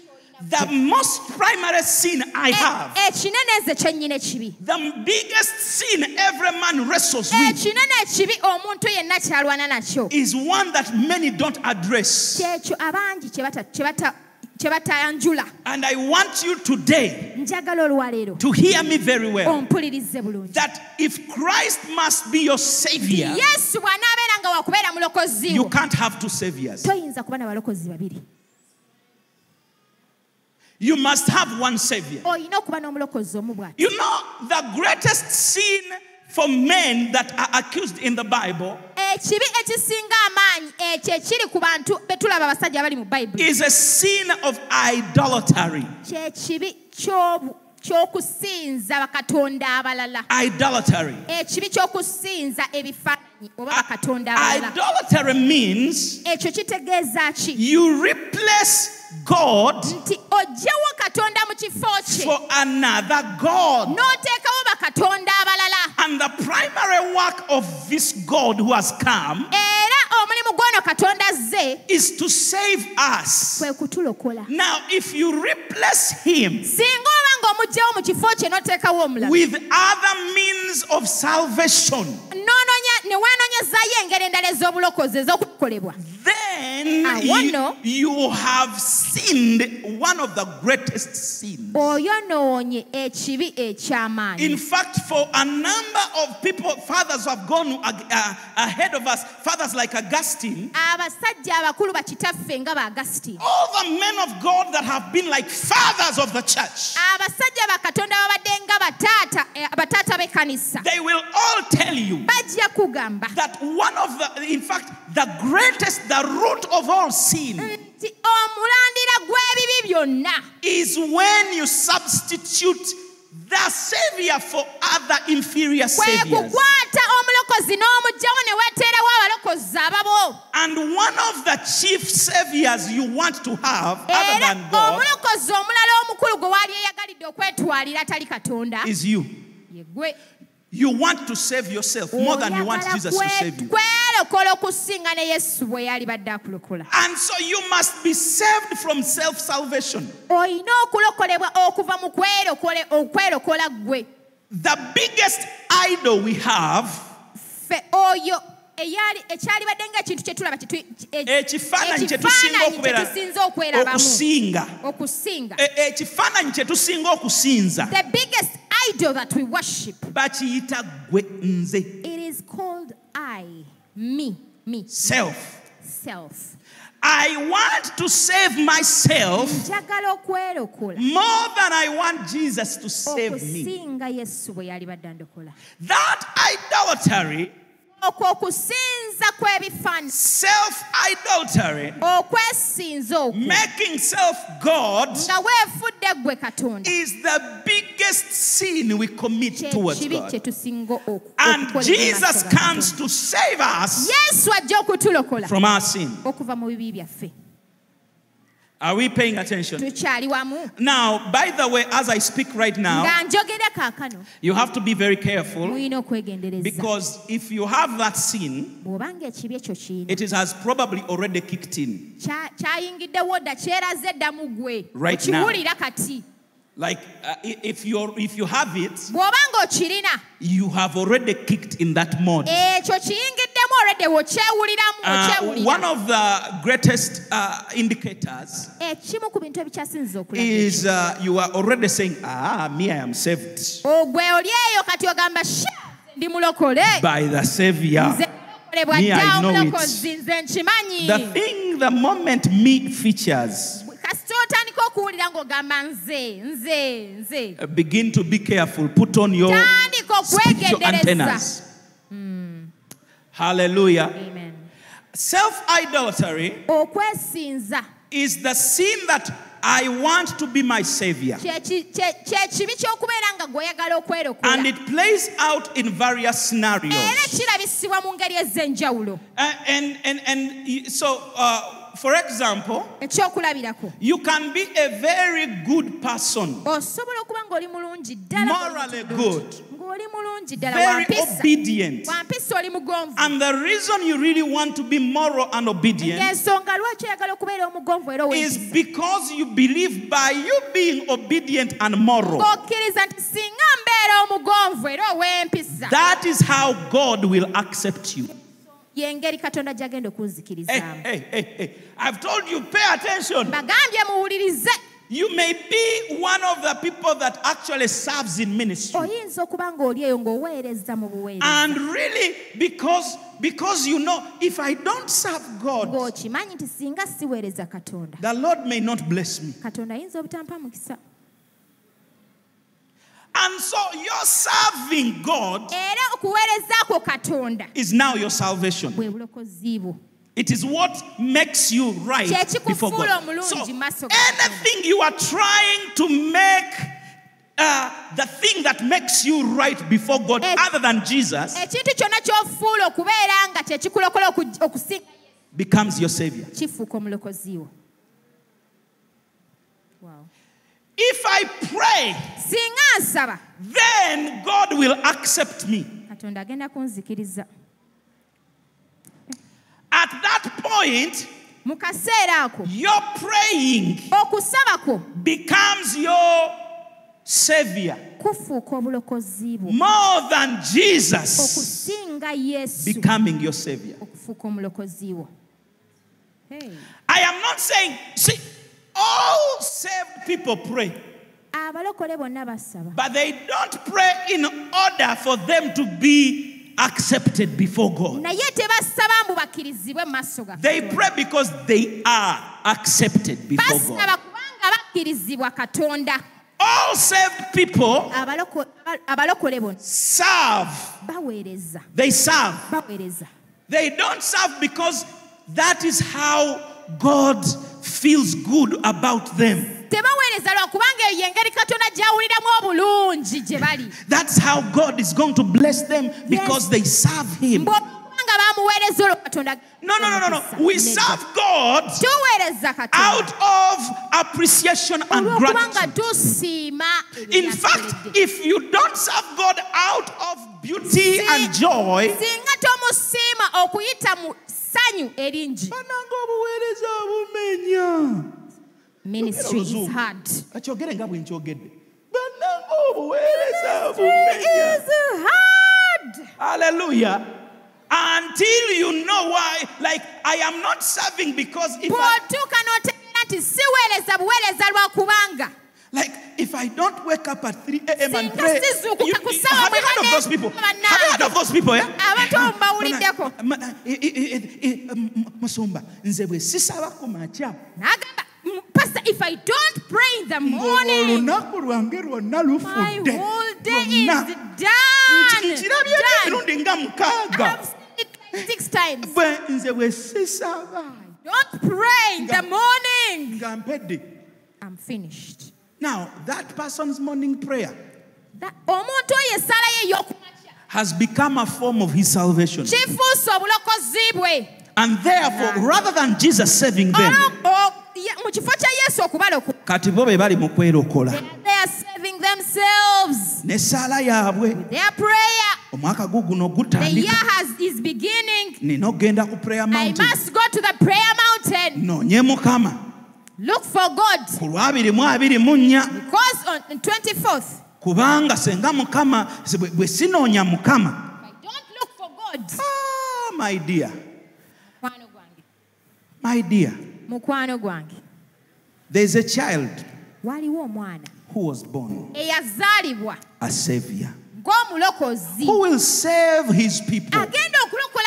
the most primary sin I eh, have. Eh, ekineneeze kyennyina ekibi The biggest sin every man wrestles eh, with ekinene ekibi omuntu yenna kyalwana nakyo. is one that many don't address. And I want you today to hear me very well. that if Christ must be your savior, yesu bw'anaabeera nga wakubeera mulokozi you can't have two saviors. You must have one savior. olina okuba n'omulokozi omu bw'ati You know, the greatest sin for men that are accused in the Bible ekibi ekisinga amaanyi ekyo ekiri ku bantu be abasajja abali mu bayibuli is a sin of idolatry. kyekibi ky'okusinza bakatonda abalala Idolatry. ekibi ky'okusinza ebifaananyi oba bakatonda abalala Idolatry means ekyo kitegeeza ki? you replace God nti oggyewo katonda mu kifo kye. for another God. n'oteekawo bakatonda abalala. And the primary work of this God who has come era omulimu gw'ono katonda azze is to save us. kwe kutulokola. Now, if you replace Him singa oba ng'omuggyawo mu kifo kye n'oteekawo omulala with other means of salvation, ne engeri endala ez'obulokozi ez'okukolebwa then you, you have sinned one of the greatest sins. oyonoonye ekibi eky'amaanyi In fact, for a number of people, fathers who have gone uh, uh, ahead of us, fathers like Augustine, abasajja abakulu bakitaffe nga baagasitini all the men of God that have been like fathers of the church, abasajja bakatonda babadde nga bataata eh, they will all tell you that one of the, in fact, the greatest, the root of all sin nti omulandira gw'ebibi byonna is when you substitute the Savior for other inferior saviors. kukwata omulokozi n'omugjawo ne weeteerawo abalokozi ababo And one of the chief saviors you want to have, other than God, omulokozi omulala omukulu gwe waali eyagalidde okwetwalira atali katonda is you. You want to save yourself more than you want Jesus to save you. kwerokola okusinga ne yesu bwe yali badde akulokola And so you must be saved from self salvation. olina okulokolebwa okuva mu kwerokole- okwerokola ggwe The biggest idol we have, ffe oyo eyali ekyalibadde ng'ekintu kye tulaba kye e- ekifaananyi kye tusinga ekifaananyi kye okubeera tusinza okwerabamu okusinga. Ekifaananyi kye tusinga okusinza. The biggest idol that we worship bakiyita gwe nze. It is called i me me. Self. Self. I want to save myself more than i want jesus to save me. Okusinga yesu bwe yali badde andokola. That idolatry okwo okusinza kw'ebifaananyi self idolatry making self god nga weefudde ggwe katonda. is the biggest sin we commit towards god. and jesus comes to save us yesu ajja okutulokola from our sin okuva mu bibi byaffe are we paying attention? Now by the way as i speak right now nga njogera kaakano. you have to be very careful because if you have that sin bw'obanga ekibi ekyo kiina it is, has probably already kicked in. Kya- kyayingiddewo dda kyeraze dda mu gwe Right now. Like uh, if you're if you have it you have already kicked in that mode. Ekyo kiyingiddemu olwedde wokyewuliramu Uh, one of the greatest uh, indicators ekimu ku bintu ebikyasinza okulaga is uh, you are already saying, Ah, me, I am saved. Ogwe oli eyo kati ogamba "Sha, ndi mulokole. By the Savior. Me, I know it. omulokozi nze nkimanyi. The thing, the moment me features, kasita okuwulira ng'ogamba nze nze nze uh, begin to be careful. Put on your tandika spiritual okwegendereza antennas. Hallelujah. Amen. Self idolatry okwesinza is the sin that I want to be my Savior. kye ki- kye- kye kibi ky'okubeera nga gw'oyagala okwerokola And it plays out in various scenarios. era kirabisibwa mu ngeri ez'enjawulo Uh, and, and, and so, uh, for example, you can be a very good person, osobola okuba ng'oli mulungi ddala morally good, ng'oli mulungi ddala very obedient. wampisa oli mugonvu And the reason you really want to be moral and obedient ng'ensonga lwaki oyagala okubeera omugonvu era is because you believe by you being obedient and moral, ng'okkiriza nti singa mbeera omugonvu era ow'empisa. That is how God will accept you. Y'engeri katonda gy'agenda okunzikirizaamu. I've told you, pay attention. bagambye muwulirize You may be one of the people that actually serves in ministry. oyinza okuba ng'oli eyo ng'oweereza mu buweereza And really, because because you know, if I don't serve God, nti singa siweereza katonda the Lord may not bless me. And so your serving God era okuweereza kwo katonda is now your salvation. bwe bulokozi bwo It is what makes you right before God. So mu maaso ga Katonda. anything you are trying to make uh, the thing that makes you right before God, other than Jesus, ekintu kyonna ky'ofuula okubeera nga kyekikulokola oku- okusinga becomes your savior. kifuuka omulokozi wo Wow. If I pray, then God will accept me. katonda agenda kunzikiriza At that point, mu kaseera ako your praying okusaba kwo becomes your savior kufuuka obulokozi bwo more than Jesus yesu becoming your savior. okufuuka omulokozi wo Hey. I am not saying, see, all saved people pray, abalokole bonna basaba but they don't pray in order for them to be accepted before God. naye tebasaba mbu bakkirizibwe mu maaso ga They pray because they are accepted before God. kubanga bakkirizibwa katonda All saved people Abaloko- abalokole bonna serve. baweereza They serve. baweereza They don't serve because that is how God feels good about them. tebaweereza lwakubanga eyo yengeri katonda gyawuliramu obulungi gye bali That's how God is going to bless them because they serve Him. mbwobanga bamuweereza olwo katonda No, no, no, no, no. We serve God tuweereza katonda out of appreciation and olwokubanga gratitude. tusiima In fact, if you don't serve God out of beauty and joy, singa tomusiima okuyita mu ssanyu eringi bananga obuweereza bumenya. ministry is hard. Kakyogere nga bwe nkyogedde. Bananga obuweereza bumenya is hard. Haleluya until you know why like i am not serving because if bw'otuuka n'otegeera nti siweereza buweereza lwakubanga like if i don't wake up at 3 a.m and pray you, you- have you heard of those people? Have you heard of those people yeah? Abantu abo mbawuliddeko. Ma- ma- i- i- i- i- m- musumba nze bwe sisaba ku makya. "Mm, pastor if i don't pray in the morning olunaku lwange lwonna my whole day is done. Done. emirundi nga mukaaga. I've seen it like six times. Bwe don't pray in the morning. i'm finished now that person's morning prayer That- omuntu oyo essala ye ey'okumakya has become a form of his salvation. Kifuuse obulokozi bwe. And therefore rather than jesus saving them Olwo- o- ye- mu kifo kya yesu okubalokola kati bo be bali mu kwerokola they are saving themselves. N'essaala yaabwe. Their prayer. Omwaka gu guno the gutandika. year has is beginning. Nina okgenda ku prayer i mountain. must go to the prayer mountain. Noonye mukama look for god. Ku lwabiri mu abiri mu nnya. Because on 24th kubanga senga mukama bwe sinoonya mukama. I don't look for god. Ah, my dear. Mukwano gwange. My dear. Mukwano gwange. There's a child waliwo omwana. who was born. Eyazaalibwa. A savior. Ng'omulokozi. Who will save his people. Agenda okulokola abantu be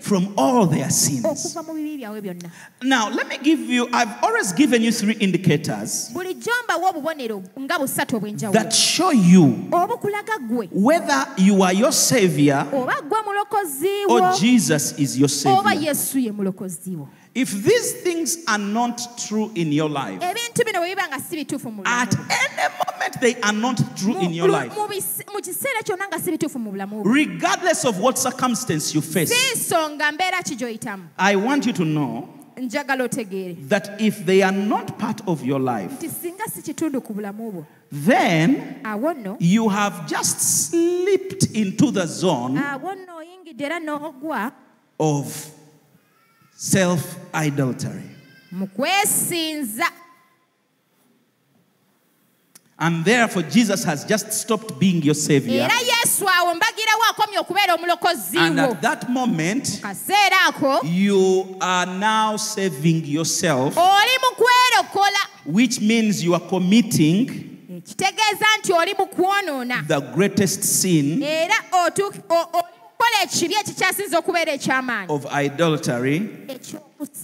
from all their sins. Okuva mu bibi byabwe byonna. Now let me give you i've always given you three indicators bulijjo mbawa obubonero nga busatu obw'enjawulo. that show you whether you are your savior oba ggwe mulokozi wo. Or jesus is your savior yesu ye mulokozi wo if these things are not true in your life ebintu bino bwe biba nga si bituufu mu bulamu. at any moment they are not true in your life. mu bisi- mu kiseera kyonna nga si bituufu mu bulamu bwo regardless of what circumstance you face si nsonga mbeera ki gy'oyitamu. I want you to know that if they are not part of your life nti singa si kitundu ku bulamu bwo then you have just slipped into the zone awo nno oyingidde era n'ogwa of self idolatry. mu kwesinza And therefore, Jesus has just stopped being your savior. era yesu awo mbagirawo akomye okubeera omulokozi And at that moment, you are now saving yourself, oli mu kwerokola. which means you are committing ekitegeeza nti oli mu kwonoona. the greatest sin era otu- o- oli mu kukola ekibi ekikyasinza okubeera ekyamaanyi of idolatry,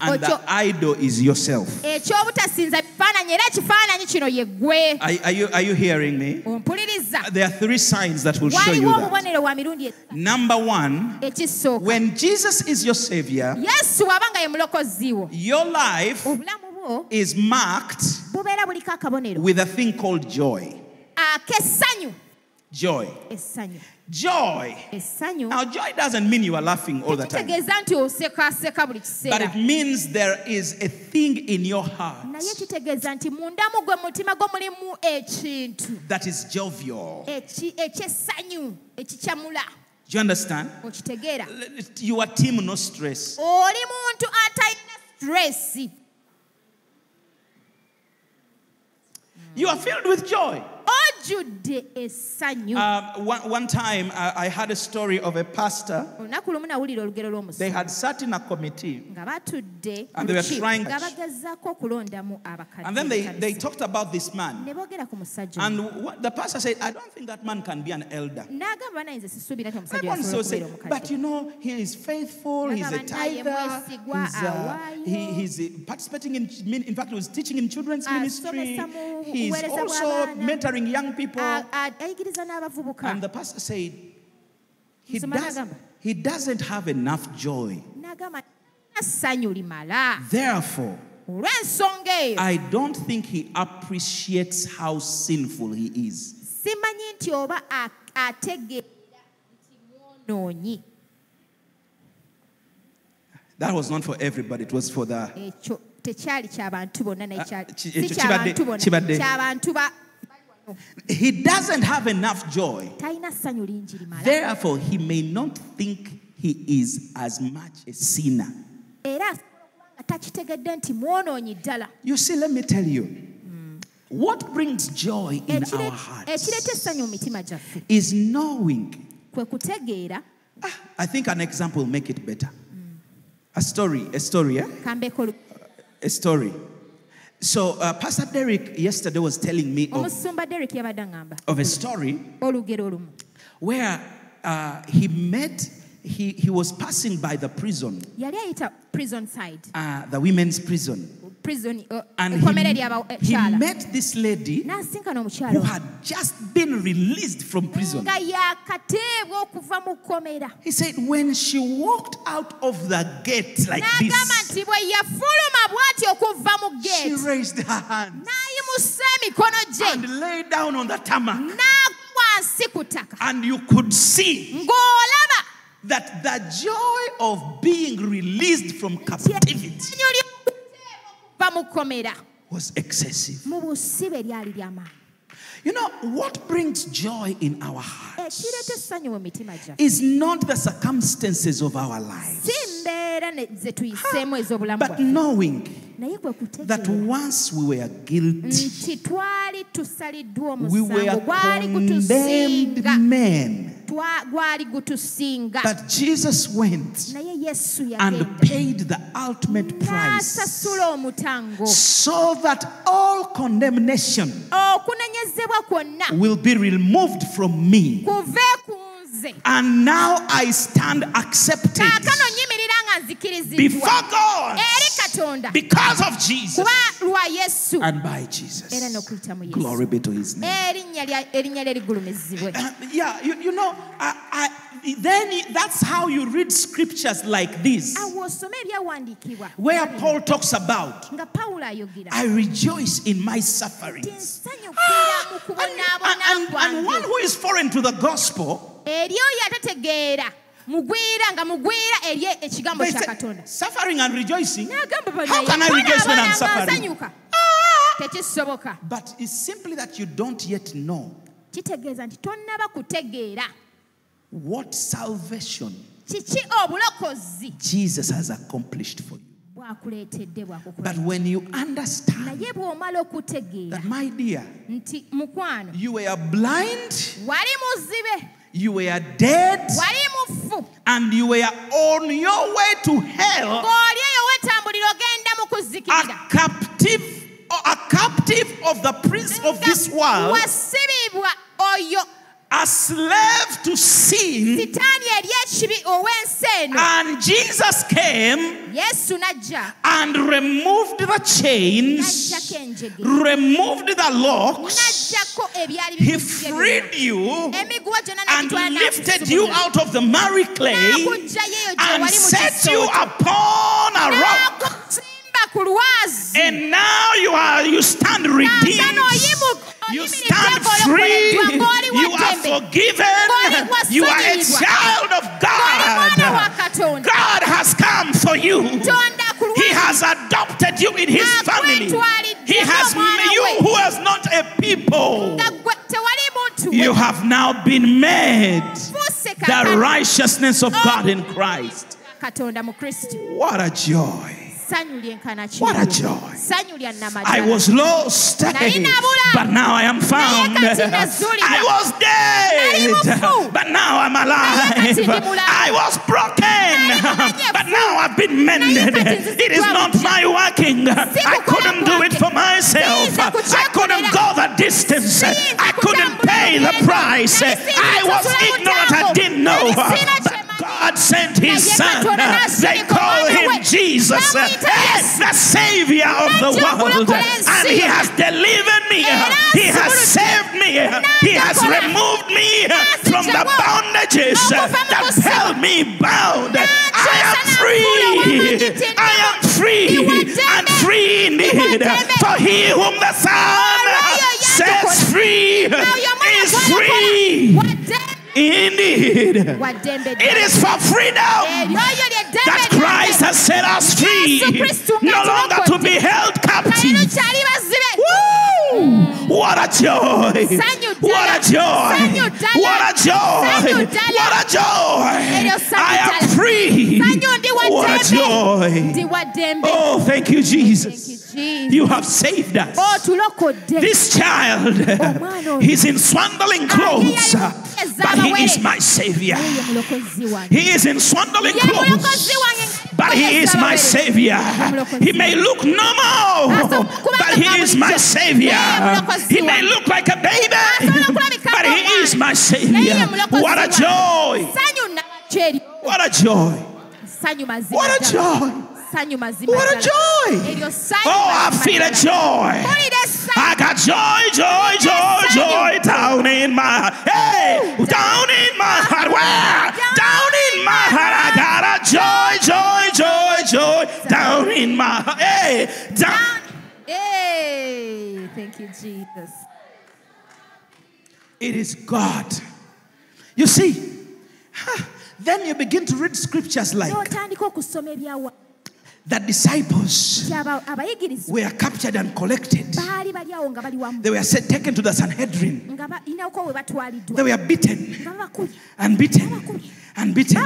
and the idol is yourself. eky'obutasinza bifaananyi era ekifaananyi kino ye Are, are you, are you hearing me? ompuliriza There are three signs that will show you that. obubonero bwa mirundi. Number one, ekisooka when Jesus is your savior, yesu bw'aba nga ye mulokozi wo your life is marked bubeera buliko akabonero with a thing called joy. ak'essanyu Joy. essanyu Joy. essanyu Now, joy doesn't mean you are laughing all the time, kitegeeza nti osekaaseka buli but it means there is a thing in your heart naye kitegeeza nti mundamu gwe mutima gwo mulimu ekintu that is jovial. eki- ekyessanyu ekikyamula Do you understand? You are team no stress. oli muntu atalina stress You are filled with joy. Um, one, one time, I, I had a story of a pastor. olunaku lumu nawulira olugero They had sat in a committee, And they were trying- nga bagezzaako okulondamu abakadde and then they, they talked about this man. ne boogera ku musajja. And what, the pastor said, I don't think that man can be an elder. n'agamba nayinza sisuubira ti omusajja Everyone say, but you know, he is faithful, he's a tither, he's, uh, he, he's participating in, in fact, he was teaching in children's ministry, he's also mentoring young people. A- a- ayigiriza n'abavubuka And the pastor said, he, does, he doesn't have enough joy. n'agamba ssanyu limala Therefore, I don't think he appreciates how sinful he is. simanyi nti oba a- ategeera nti mwonoonyi That was not for everybody, it was for the. He doesn't have enough joy. talina ssanyu lingi limala Therefore, he may not think he is as much a sinner. era asobola okuba nga takitegedde nti mwonoonyi ddala You see, let me tell you hmm. what brings joy in our hearts ekireeta essanyu mu mitima gyaffe is knowing. Ah, I think an example will make it better. Hmm. A story, a story, yeah? A story. So, uh, Pastor Derek yesterday was telling me of, of a story where uh, he met, he, he was passing by the prison, uh, the women's prison. Prison uh, And he, he met this lady who had just been released from prison. nga yakateebwa okuva mu kkomera He said, when she walked out of the gate like this, nti bwe yafuluma bw'ati okuva mu she raised her hand n'ayimusa emikono gye and lay down on the tarmac. n'agwa wansi ku ttaka And you could see that the joy of being released from captivity essanyu ly'okuteebwa okuva mu kkomera was excessive. mu lyali ly'amaanyi You know, what brings joy in our eh, hearts ekireeta essanyu mu mitima gyaffe is not the circumstances of our lives, si mbeera ne- ze tuyiseemu ez'obulamu but knowing that once we were guilty, nti twali tusaliddwa we were condemned men. Twa- gwali gutusinga. But Jesus went naye yesu and paid the ultimate price. So that all condemnation will be removed from me. kuve ku nze. And now I stand accepted kaakano nyimirira nga nzikiriziddwa before God because of Jesus. Kuba lwa yesu. And by Jesus. n'okuyita mu yesu. Glory be to his name. erinnya lya- erinnya lye ligulumizibwe Uh, yeah, you, you know, I, I, then that's how you read scriptures like this, awo osome ebyawandiikibwa. Where Paul talks about, nga pawulo ayogera. I rejoice in my sufferings. mu And, and, and one who is foreign to the gospel, eri oyo atategeera mugwira nga mugwira eri ekigambo kya katonda. Suffering and rejoicing. How can I rejoice when I'm suffering? Ah! tekisoboka. But it's simply that you don't yet know kitegeeza nti tonnaba kutegeera. what salvation kiki obulokozi Jesus has accomplished for you. But when you understand naye bw'omala okutegeera that, my dear, you were blind, you were dead, and you were on your way to hell, ng'oli eyo wetambulira ogenda mu a captive, or a captive of the prince of this world, a slave to sin, sitaani eri ekibi ow'ensi eno and Jesus came and removed the chains, removed the locks, he freed you and lifted you out of the miry clay n'akuggyayo eyo gye and set you upon a rock. N'akusimba ku lwazi And now you are you stand redeemed. You stand free. You are forgiven. You are a child of Ng'oli mwana wa God. God has come for you. He has adopted you in his family. He has you who has not a people. nga gwe tewali muntu You have now been made the righteousness of God in Christ. katonda mu kristo What a joy. What a joy. I was lost, but now I am found. Naye kati nazuulibwa. I was dead, but now I'm alive. kati ndi mulamu. I was broken, but now I've been mended. It is not my working. I couldn't do it for myself. I couldn't go the distance. I couldn't pay the price. I was ignorant. I didn't know. God sent His Son. They call Him. Jesus, Yesu. the Savior of the world. And He has delivered me. He has saved me. He has removed me from the bondages that held me bound. I am free. I am free and free indeed. For he whom the Son sets free is free. Indeed. It is for freedom ddembe that. Christ has set us free, no longer to be held captive. Woo! What a joy! What a joy! What a joy! What a joy! I am free. Ssanyu ndi wa What a joy! ndi wa ddembe Oh, thank you, Jesus. You have saved us. otulokodde This child, he's in swaddling clothes, but he is my savior. ye mulokozi wange He is in swaddling clothes. But he is my savior. He may look normal, but he is my savior. He may look like a baby, but he is my savior. What a joy! What a joy! What a joy! What a joy! Oh, I feel a joy. I got joy, joy, joy, joy down in my heart. Hey, down in my heart. Where? Down in my heart. I got a joy, joy, joy, down in my heart. Hey, down. Hey, thank you, Jesus. It is God. You see, huh, then you begin to read scriptures like n'otandika okusoma ebyawa the disciples nti aba- abayigirizwa were captured and collected. baali bali awo nga bali wamu They were set, taken to the Sanhedrin. nga balinako we batwaliddwa They were beaten and beaten and beaten.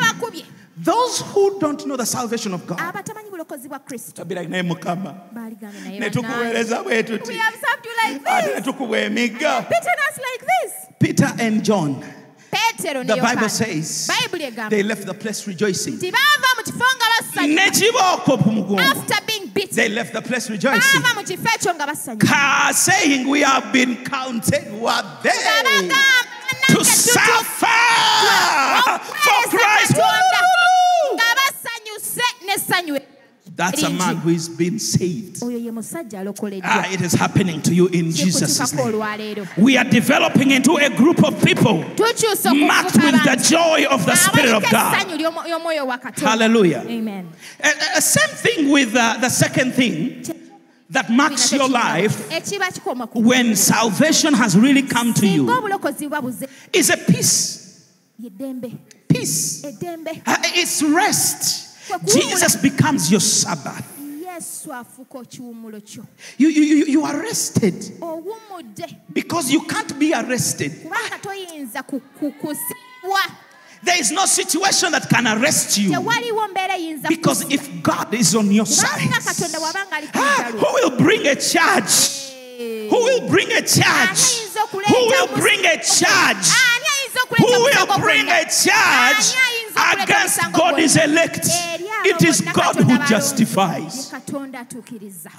Those who don't know the salvation of God, abatamanyi bulokozi bwa kristo. Tabira naye mukama. Baaligaana naye ne bannange. tukuweereza bwe tuti We have served you like ate ne this. tukuwa emigga. Beaten us like this. peter and john. Ne the bible Yokaana. says Bayibuli egamba they left the place rejoicing. Nti baava mu kifo nga basanyuka nekibooko ku mugongo. After being beaten. they left the place rejoicing. Baava mu kifo ekyo nga basanyuka Ka- saying we have been counted worthy to suffer for christ n'essanyu that's a man who is being saved oyo ye musajja ah, it is happening to you in jesus name we are developing into a group of people marked with the joy of the Spirit of God. essanyu ly'omu- ly'omwoyo wa katonda Hallelujah. amen Uh, uh, same thing with uh, the second thing that marks your life ekiba kikoma ku when salvation has really come to you is a peace. Peace. Uh, it's rest. Jesus becomes your Sabbath. yesu afuuka ekiwummulo kyo. You, you, you, you are rested. Owummudde because you can't be arrested. There is no situation that can arrest you. Tewaliwo mbeera eyinza because if God is on your side, kubanga katonda wabanga ali ku ah, who will bring a charge? Who will bring a charge? Who will bring a charge? Who will bring a charge? Ani ayinza okuleeta against God is elect? It is God who justifies. Ye katonda atuukiriza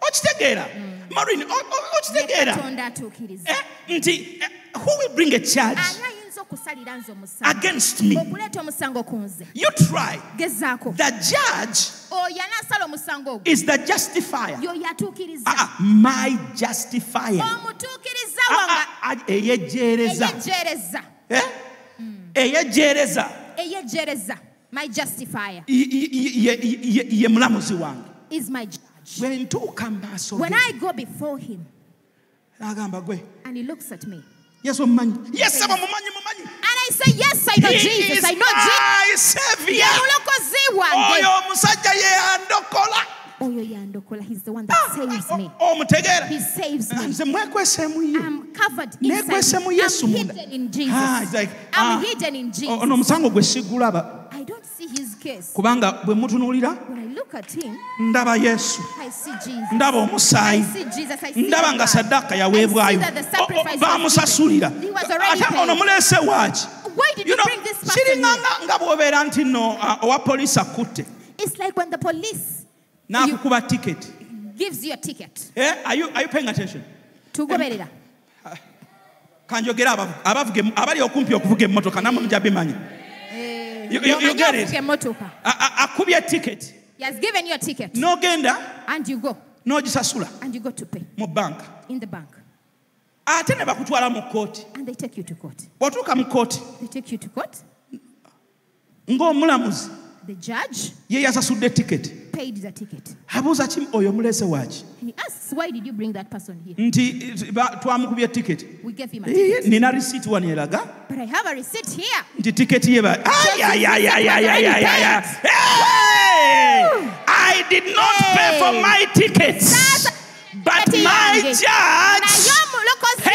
Okitegeera? Maureen, o- o- Ye okitegeera? Eh, nti, eh, Who will bring a charge ani ayinza okusalira nze omusango against me? okuleeta omusango ku nze You try. The judge oyo anaasala omusango ogwo is the justifier. Ah, ah, my justifier. Eyejjereza eyejjereza my justifier. Ye- mulamuzi wange. Is my judge. Bwe ntuuka maaso when i go before him agamba gwe and he looks at me. Yesu omumanyi yesu bamumanyi mumanyi and i say yes i know He jesus is i know jesus my savior. Ye mulokozi wange. Oyo omusajja ye andokola oyo yandokola. He's the one that ah, saves oh, oh, me. Oh, omutegeera he saves me. Nze mwekwese ye. I'm covered in Jesus. mu yesu hidden in jesus. Ah, it's like, i'm ah, hidden in jesus. ono omusango gwe sigulaba. I don't see his case. kubanga bwe mutunuulira ndaba yesu. Ndaba omusaayi. Ndaba nga saddaaka yaweebwayo bamusasulira ate ono muleese waaki? Kiringanga nga bw'obeera nti no ah, owa poliisi akutte. It's like when the police n'akukuba ticket gives you a ticket. Eh, are you- are you paying attention Tugoberera. kanjogera abavu- abavuga abali okumpi okuvuga emmotoka namwe mujja bimanya You- you- you get it? ovuga emmotoka. A- a- akubye ticket He has given you a ticket. n'ogenda And you go. n'ogisasula And you go to pay mu bank. in the bank. ate ne bakutwala mu kkooti And they take you to court. bw'otuuka mu kkooti They take you to court. ng'omulamuzi The judge ye yasasudde tiketi paid the ticket. abuuza ki oyo omulese waaki And he asks, Why did you bring that person here? nti ba- twamukubye tiketi We gave him a Eh, ticket. nina risiiti wano eraga But I have a receipt here. nti tiketi ye ba Ay, ay, ay, ay, ay, ay, ay, ay, ay. Hey! I did not pay for my tickets Sasa, but tiketi my yange. judge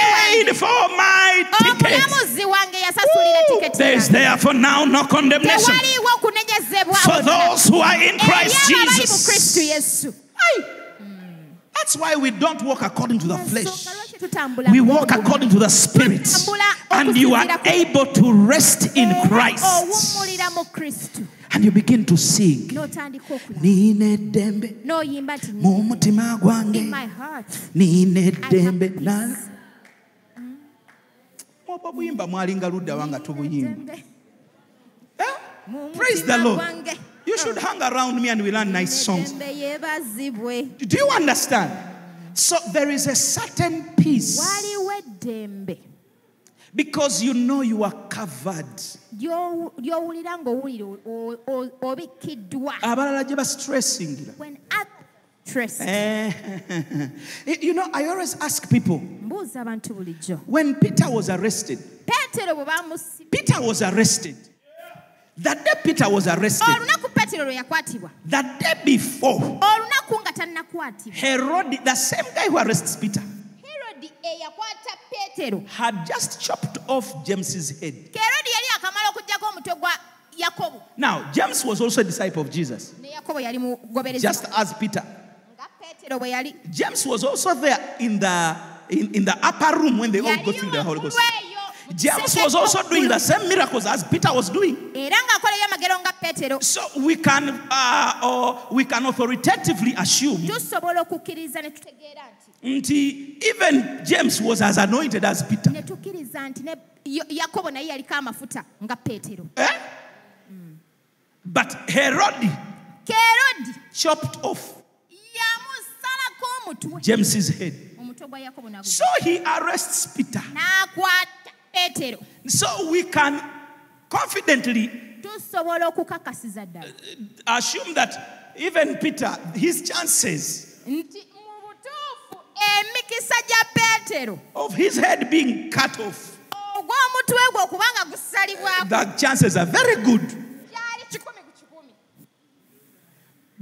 paid for my ticket. There is therefore now no condemnation for those who are in Christ Jesus. That's why we don't walk according to the flesh. We walk according to the spirit. And you are able to rest in Christ. And you begin to sing mwalinga tubuyimba eh? praise the lord. you should hang around me and we learn nice songs. do you understand? So there is a certain peace. Because you know you are covered. Abalala gye Trist. Eh. you know, I always ask people when Peter was arrested, Peter was arrested. That day Peter was arrested. That day before, Herod, the same guy who arrests Peter, had just chopped off James's head. Now, James was also a disciple of Jesus, just as Peter. James was also there in the in, in the upper room when they all go yali through the holy ghost. waggulu eyo mu james was also doing the same miracles as peter was doing. Era ng'akolayo amagero nga peetero so we can uh, or we can authoritatively assume tusobola okukkiriza ne tutegeera nti nti even james was as anointed as peter. Ne tukkiriza nti ne Yo- yakobo naye yaliko amafuta nga peetero eh? but herod chopped off James's head. So he arrests Peter. So we can confidently uh, assume that even Peter, his chances of his head being cut off, the chances are very good.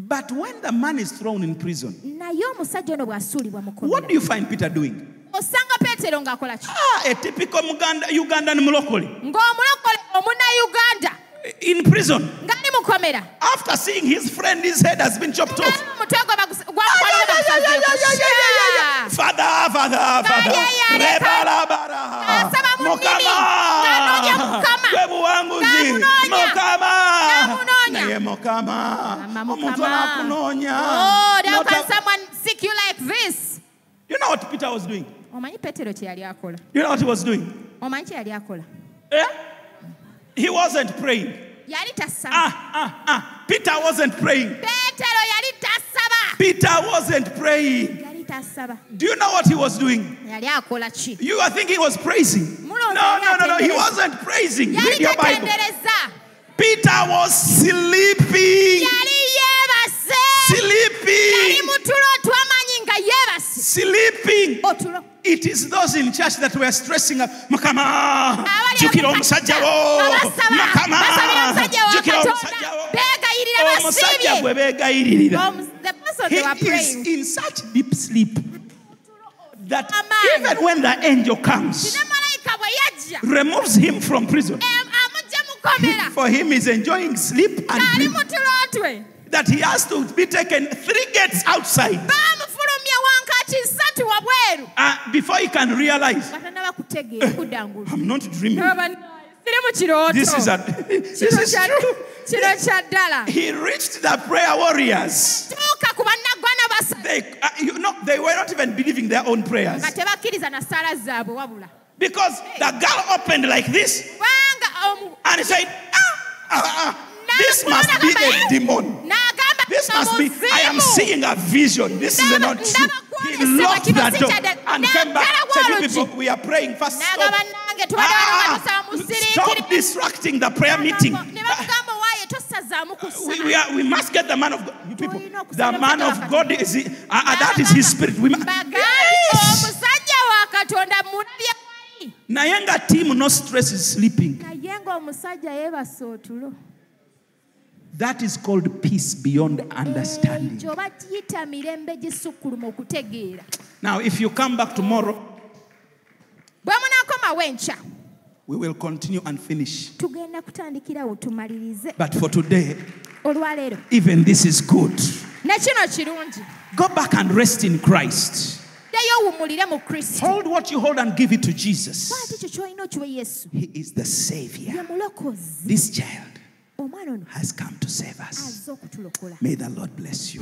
But when the man is thrown in prison what do you find peter doing? Osanga peetero ng'akola ki? Ah, a typical ugandan mulokole ng'omulokole omunnauganda in prison. Ng'ali after seeing his friend his head has been chopped off omutwe gwe bagus- gwamukwalira bagusazeeko. Sha! Father, Father, Father. Kali eyaleka. Rebalabara. Asaba mu nnimi. Mukama. Gwe buwanguzi. Mukama. Naye Mukama. Omuntu anakunoonya. Oh, how can someone seek you like this? You know what Peter was doing? omanyi peetero kye yali akola You know what he was doing? omanyi kye yali akola Eh? He wasn't praying. Ah, ah, ah. Peter wasn't praying. peetero yali tasaba Peter wasn't praying. Do you know what he was doing? yali akola ki You are thinking he was praising. No, no, no, no. He wasn't praising. Read your Bible. Peter was sleeping. Sleeping. mu tulo twamanyi nga yeebase Sleeping it is those in church that were stressing up mukama jukira omusajja wo mukama jukira omusajja wo. omusajja gwe beegayiririra he is in such deep sleep that even when the angel comes removes him from prison. for him is enjoying sleep and sleep, that he has to be taken three gates outside before he can realize nga tannaba kutegeera kuddangulu I'm not dreaming. siri mu kirooto This is a, this is true. kino He reached the prayer warriors. tuuka ku bannaggwana basatu They, uh, you know, they were not even believing their own prayers nga tebakkiriza na ssaala zaabwe wabula because the girl opened like this kubanga omu- and said, ah, ah, ah, "This must be a demon. This must be. I am seeing a vision. This is not true." He locked that door and came back. Said, "You people, we are praying fast. Stop. Ah, stop distracting the prayer meeting. ku We, we, are, we must get the man of God. You people, the man of God is uh, uh, that is his spirit. We, must. Yes. naye nga no stress is sleeping that is called peace beyond understanding. Ekyo bakiyita mirembe gisukkuluma okutegeera. Now if you come back tomorrow bwe munaakomawo enkya we will continue and finish. tugenda kutandikirawo tumalirize. But for today even this is good. Ne kino kirungi. Go back and rest in christ. Ddayo owummulire mu kristo. Hold what you hold and give it to jesus. Kwati kyo kyolina okiwe yesu. He is the savior. This child has come to save us may the lord bless you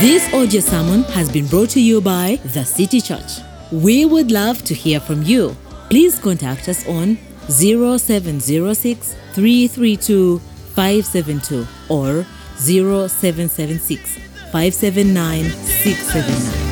This audio sermon has been brought to you by The City Church. We would love to hear from you. Please contact us on 0706 332 572 or 0776 579 679.